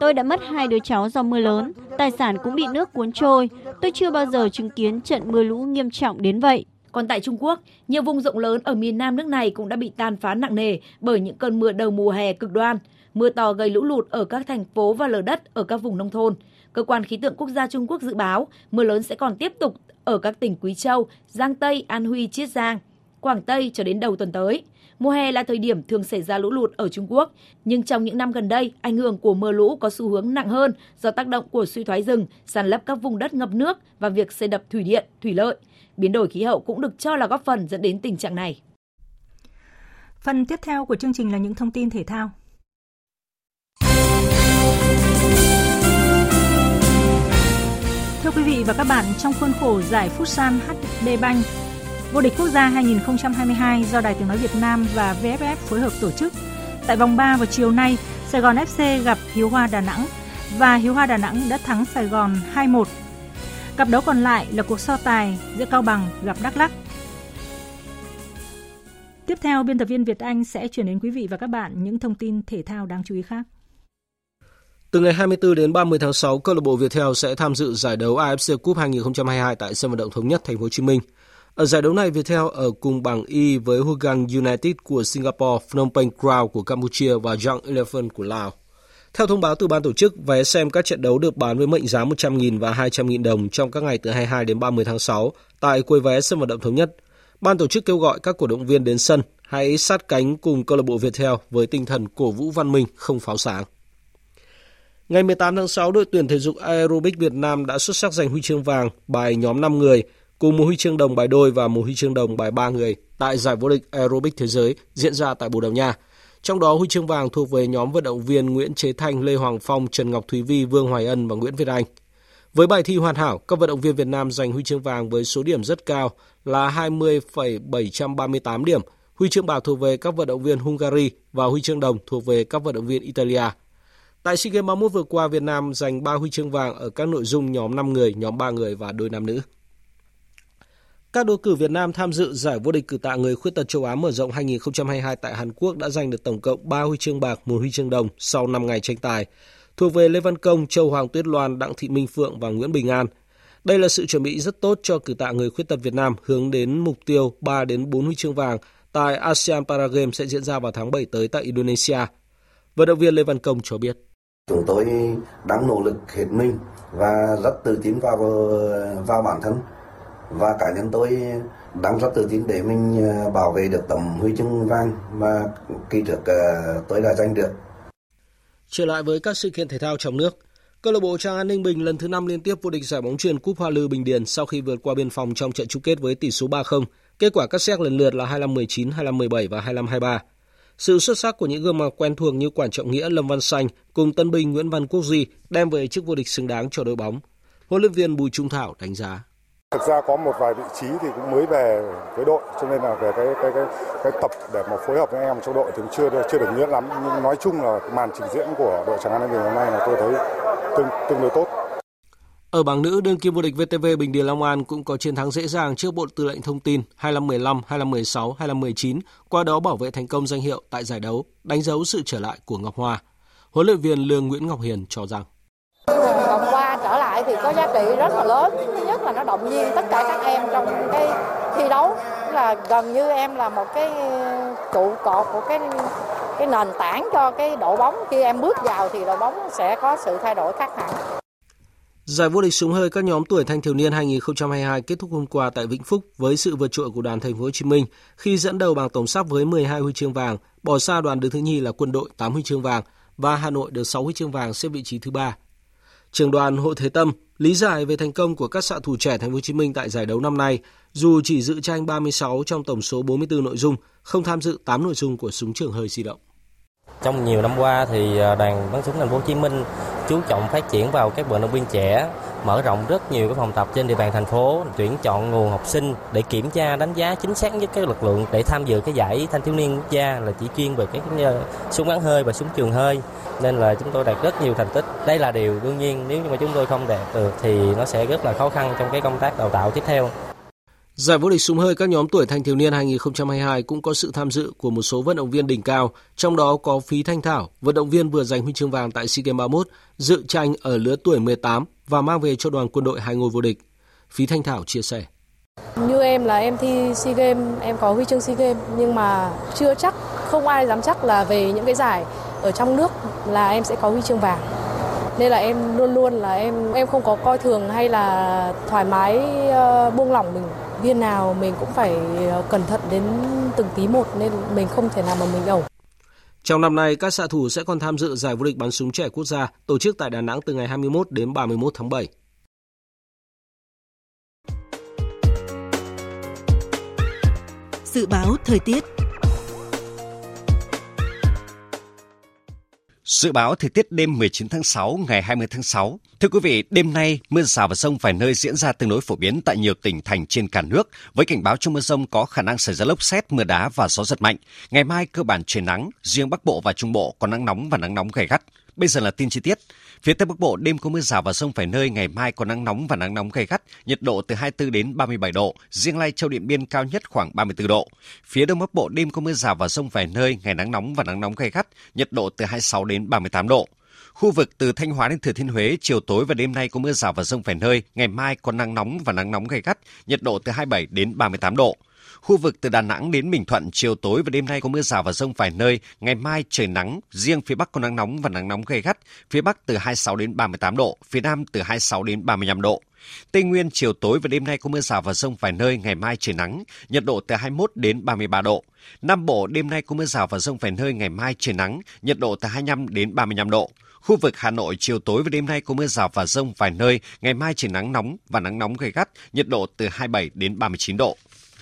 Tôi đã mất hai đứa cháu do mưa lớn, tài sản cũng bị nước cuốn trôi. Tôi chưa bao giờ chứng kiến trận mưa lũ nghiêm trọng đến vậy. Còn tại Trung Quốc, nhiều vùng rộng lớn ở miền nam nước này cũng đã bị tàn phá nặng nề bởi những cơn mưa đầu mùa hè cực đoan. Mưa to gây lũ lụt ở các thành phố và lở đất ở các vùng nông thôn. Cơ quan khí tượng quốc gia Trung Quốc dự báo mưa lớn sẽ còn tiếp tục ở các tỉnh Quý Châu, Giang Tây, An Huy, Chiết Giang. Quảng Tây cho đến đầu tuần tới. Mùa hè là thời điểm thường xảy ra lũ lụt ở Trung Quốc, nhưng trong những năm gần đây, ảnh hưởng của mưa lũ có xu hướng nặng hơn do tác động của suy thoái rừng, sàn lấp các vùng đất ngập nước và việc xây đập thủy điện, thủy lợi. Biến đổi khí hậu cũng được cho là góp phần dẫn đến tình trạng này. Phần tiếp theo của chương trình là những thông tin thể thao. Thưa quý vị và các bạn, trong khuôn khổ giải Futsal HD Bank vô địch quốc gia 2022 do Đài Tiếng Nói Việt Nam và VFF phối hợp tổ chức. Tại vòng 3 vào chiều nay, Sài Gòn FC gặp Hiếu Hoa Đà Nẵng và Hiếu Hoa Đà Nẵng đã thắng Sài Gòn 2-1. Cặp đấu còn lại là cuộc so tài giữa Cao Bằng gặp Đắk Lắk. Tiếp theo, biên tập viên Việt Anh sẽ chuyển đến quý vị và các bạn những thông tin thể thao đáng chú ý khác. Từ ngày 24 đến 30 tháng 6, câu lạc bộ Viettel sẽ tham dự giải đấu AFC Cup 2022 tại sân vận động thống nhất Thành phố Hồ Chí Minh. Ở giải đấu này, Viettel ở cùng bảng Y với Hugang United của Singapore, Phnom Penh Crown của Campuchia và Young Elephant của Lào. Theo thông báo từ ban tổ chức, vé xem các trận đấu được bán với mệnh giá 100.000 và 200.000 đồng trong các ngày từ 22 đến 30 tháng 6 tại quầy vé sân vận động thống nhất. Ban tổ chức kêu gọi các cổ động viên đến sân hãy sát cánh cùng câu lạc bộ Viettel với tinh thần cổ vũ văn minh không pháo sáng. Ngày 18 tháng 6, đội tuyển thể dục aerobic Việt Nam đã xuất sắc giành huy chương vàng bài nhóm 5 người cùng một huy chương đồng bài đôi và một huy chương đồng bài ba người tại giải vô địch aerobic thế giới diễn ra tại Bồ Đào Nha. Trong đó huy chương vàng thuộc về nhóm vận động viên Nguyễn Chế Thanh, Lê Hoàng Phong, Trần Ngọc Thúy Vi, Vương Hoài Ân và Nguyễn Việt Anh. Với bài thi hoàn hảo, các vận động viên Việt Nam giành huy chương vàng với số điểm rất cao là 20,738 điểm. Huy chương bạc thuộc về các vận động viên Hungary và huy chương đồng thuộc về các vận động viên Italia. Tại SEA Games 31 vừa qua, Việt Nam giành 3 huy chương vàng ở các nội dung nhóm 5 người, nhóm 3 người và đôi nam nữ. Các đối cử Việt Nam tham dự giải vô địch cử tạ người khuyết tật châu Á mở rộng 2022 tại Hàn Quốc đã giành được tổng cộng 3 huy chương bạc, 1 huy chương đồng sau 5 ngày tranh tài, thuộc về Lê Văn Công, Châu Hoàng Tuyết Loan, Đặng Thị Minh Phượng và Nguyễn Bình An. Đây là sự chuẩn bị rất tốt cho cử tạ người khuyết tật Việt Nam hướng đến mục tiêu 3 đến 4 huy chương vàng tại ASEAN Paragame sẽ diễn ra vào tháng 7 tới tại Indonesia. Vận động viên Lê Văn Công cho biết. Chúng tôi đang nỗ lực hết mình và rất tự tin vào vào bản thân và cá nhân tôi đang rất tự tin để mình ờ, bảo vệ được tấm huy chương vàng mà kỳ trước ờ, tôi đã giành được. Trở lại với các sự kiện thể thao trong nước, Câu lạc bộ Trang An Ninh Bình lần thứ 5 liên tiếp vô địch giải bóng chuyền Cúp Hoa Lư Bình Điền sau khi vượt qua biên phòng trong trận chung kết với tỷ số 3-0. Kết quả các xét lần lượt là 25-19, 25-17 và 25-23. Sự xuất sắc của những gương mặt quen thuộc như Quản Trọng Nghĩa, Lâm Văn Xanh cùng tân binh Nguyễn Văn Quốc Duy đem về chức vô địch xứng đáng cho đội bóng. Huấn luyện viên Bùi Trung Thảo đánh giá. Thực ra có một vài vị trí thì cũng mới về với đội cho nên là về cái cái cái cái tập để mà phối hợp với em trong đội thì cũng chưa chưa được nhuyễn lắm nhưng nói chung là màn trình diễn của đội Tràng An Ninh hôm nay là tôi thấy tương tương đối tốt. Ở bảng nữ, đương kim vô địch VTV Bình Điền Long An cũng có chiến thắng dễ dàng trước Bộ Tư lệnh Thông tin 25-15, 25-16, 25-19, qua đó bảo vệ thành công danh hiệu tại giải đấu, đánh dấu sự trở lại của Ngọc Hoa. Huấn luyện viên Lương Nguyễn Ngọc Hiền cho rằng lại thì có giá trị rất là lớn thứ nhất là nó động viên tất cả các em trong cái thi đấu là gần như em là một cái trụ cột của cái cái nền tảng cho cái đội bóng khi em bước vào thì đội bóng sẽ có sự thay đổi khác hẳn. Giải vô địch súng hơi các nhóm tuổi thanh thiếu niên 2022 kết thúc hôm qua tại Vĩnh Phúc với sự vượt trội của đoàn Thành phố Hồ Chí Minh khi dẫn đầu bảng tổng sắp với 12 huy chương vàng, bỏ xa đoàn đứng thứ nhì là Quân đội 8 huy chương vàng và Hà Nội được 6 huy chương vàng xếp vị trí thứ ba. Trường đoàn Hội Thế Tâm lý giải về thành công của các xạ thủ trẻ Thành phố Hồ Chí Minh tại giải đấu năm nay, dù chỉ dự tranh 36 trong tổng số 44 nội dung, không tham dự 8 nội dung của súng trường hơi di động. Trong nhiều năm qua thì à, đoàn bắn súng Thành phố Hồ Chí Minh chú trọng phát triển vào các vận động viên trẻ, mở rộng rất nhiều các phòng tập trên địa bàn thành phố, tuyển chọn nguồn học sinh để kiểm tra đánh giá chính xác nhất các lực lượng để tham dự cái giải thanh thiếu niên quốc gia là chỉ chuyên về cái uh, súng bắn hơi và súng trường hơi nên là chúng tôi đạt rất nhiều thành tích. Đây là điều đương nhiên nếu như mà chúng tôi không đạt được thì nó sẽ rất là khó khăn trong cái công tác đào tạo tiếp theo. Giải vô địch súng hơi các nhóm tuổi thanh thiếu niên 2022 cũng có sự tham dự của một số vận động viên đỉnh cao, trong đó có Phí Thanh Thảo, vận động viên vừa giành huy chương vàng tại SEA Games 31, dự tranh ở lứa tuổi 18 và mang về cho đoàn quân đội hai ngôi vô địch. Phí Thanh Thảo chia sẻ. Như em là em thi SEA Games, em có huy chương SEA Games nhưng mà chưa chắc, không ai dám chắc là về những cái giải ở trong nước là em sẽ có huy chương vàng nên là em luôn luôn là em em không có coi thường hay là thoải mái uh, buông lỏng mình viên nào mình cũng phải ờ, cẩn thận đến từng tí một nên mình không thể nào mà mình ẩu. Trong năm nay, các xạ thủ sẽ còn tham dự giải vô địch bắn súng trẻ quốc gia tổ chức tại Đà Nẵng từ ngày 21 đến 31 tháng 7. Dự báo thời tiết Dự báo thời tiết đêm 19 tháng 6 ngày 20 tháng 6. Thưa quý vị, đêm nay mưa rào và rông vài nơi diễn ra tương đối phổ biến tại nhiều tỉnh thành trên cả nước, với cảnh báo trong mưa rông có khả năng xảy ra lốc xét, mưa đá và gió giật mạnh. Ngày mai cơ bản trời nắng, riêng Bắc Bộ và Trung Bộ có nắng nóng và nắng nóng gay gắt. Bây giờ là tin chi tiết. Phía Tây Bắc Bộ đêm có mưa rào và rông vài nơi, ngày mai có nắng nóng và nắng nóng gay gắt, nhiệt độ từ 24 đến 37 độ, riêng Lai Châu Điện Biên cao nhất khoảng 34 độ. Phía Đông Bắc Bộ đêm có mưa rào và rông vài nơi, ngày nắng nóng và nắng nóng gay gắt, nhiệt độ từ 26 đến 38 độ. Khu vực từ Thanh Hóa đến Thừa Thiên Huế, chiều tối và đêm nay có mưa rào và rông vài nơi, ngày mai có nắng nóng và nắng nóng gay gắt, nhiệt độ từ 27 đến 38 độ. Khu vực từ Đà Nẵng đến Bình Thuận, chiều tối và đêm nay có mưa rào và rông vài nơi, ngày mai trời nắng, riêng phía Bắc có nắng nóng và nắng nóng gay gắt, phía Bắc từ 26 đến 38 độ, phía Nam từ 26 đến 35 độ. Tây Nguyên chiều tối và đêm nay có mưa rào và rông vài nơi, ngày mai trời nắng, nhiệt độ từ 21 đến 33 độ. Nam Bộ đêm nay có mưa rào và rông vài nơi, ngày mai trời nắng, nhiệt độ từ 25 đến 35 độ. Khu vực Hà Nội chiều tối và đêm nay có mưa rào và rông vài nơi, ngày mai trời nắng nóng và nắng nóng gay gắt, nhiệt độ từ 27 đến 39 độ.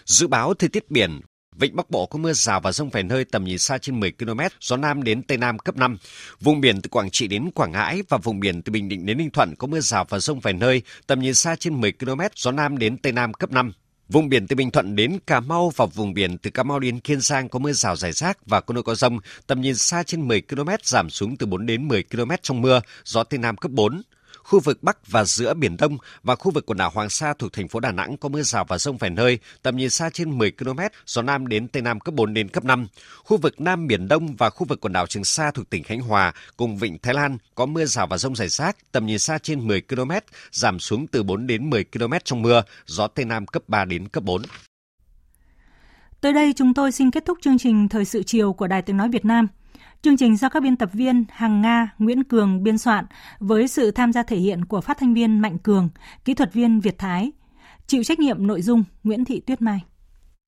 Dự báo thời tiết biển, Vịnh Bắc Bộ có mưa rào và rông vài nơi tầm nhìn xa trên 10 km, gió Nam đến Tây Nam cấp 5. Vùng biển từ Quảng Trị đến Quảng Ngãi và vùng biển từ Bình Định đến Ninh Thuận có mưa rào và rông vài nơi, tầm nhìn xa trên 10 km, gió Nam đến Tây Nam cấp 5. Vùng biển từ Bình Thuận đến Cà Mau và vùng biển từ Cà Mau đến Kiên Giang có mưa rào rải rác và có nơi có rông, tầm nhìn xa trên 10 km giảm xuống từ 4 đến 10 km trong mưa, gió Tây Nam cấp 4 khu vực Bắc và giữa Biển Đông và khu vực quần đảo Hoàng Sa thuộc thành phố Đà Nẵng có mưa rào và rông vài nơi, tầm nhìn xa trên 10 km, gió Nam đến Tây Nam cấp 4 đến cấp 5. Khu vực Nam Biển Đông và khu vực quần đảo Trường Sa thuộc tỉnh Khánh Hòa cùng Vịnh Thái Lan có mưa rào và rông rải rác, tầm nhìn xa trên 10 km, giảm xuống từ 4 đến 10 km trong mưa, gió Tây Nam cấp 3 đến cấp 4. Tới đây chúng tôi xin kết thúc chương trình Thời sự chiều của Đài Tiếng Nói Việt Nam. Chương trình do các biên tập viên Hằng Nga, Nguyễn Cường biên soạn với sự tham gia thể hiện của phát thanh viên Mạnh Cường, kỹ thuật viên Việt Thái. Chịu trách nhiệm nội dung Nguyễn Thị Tuyết Mai.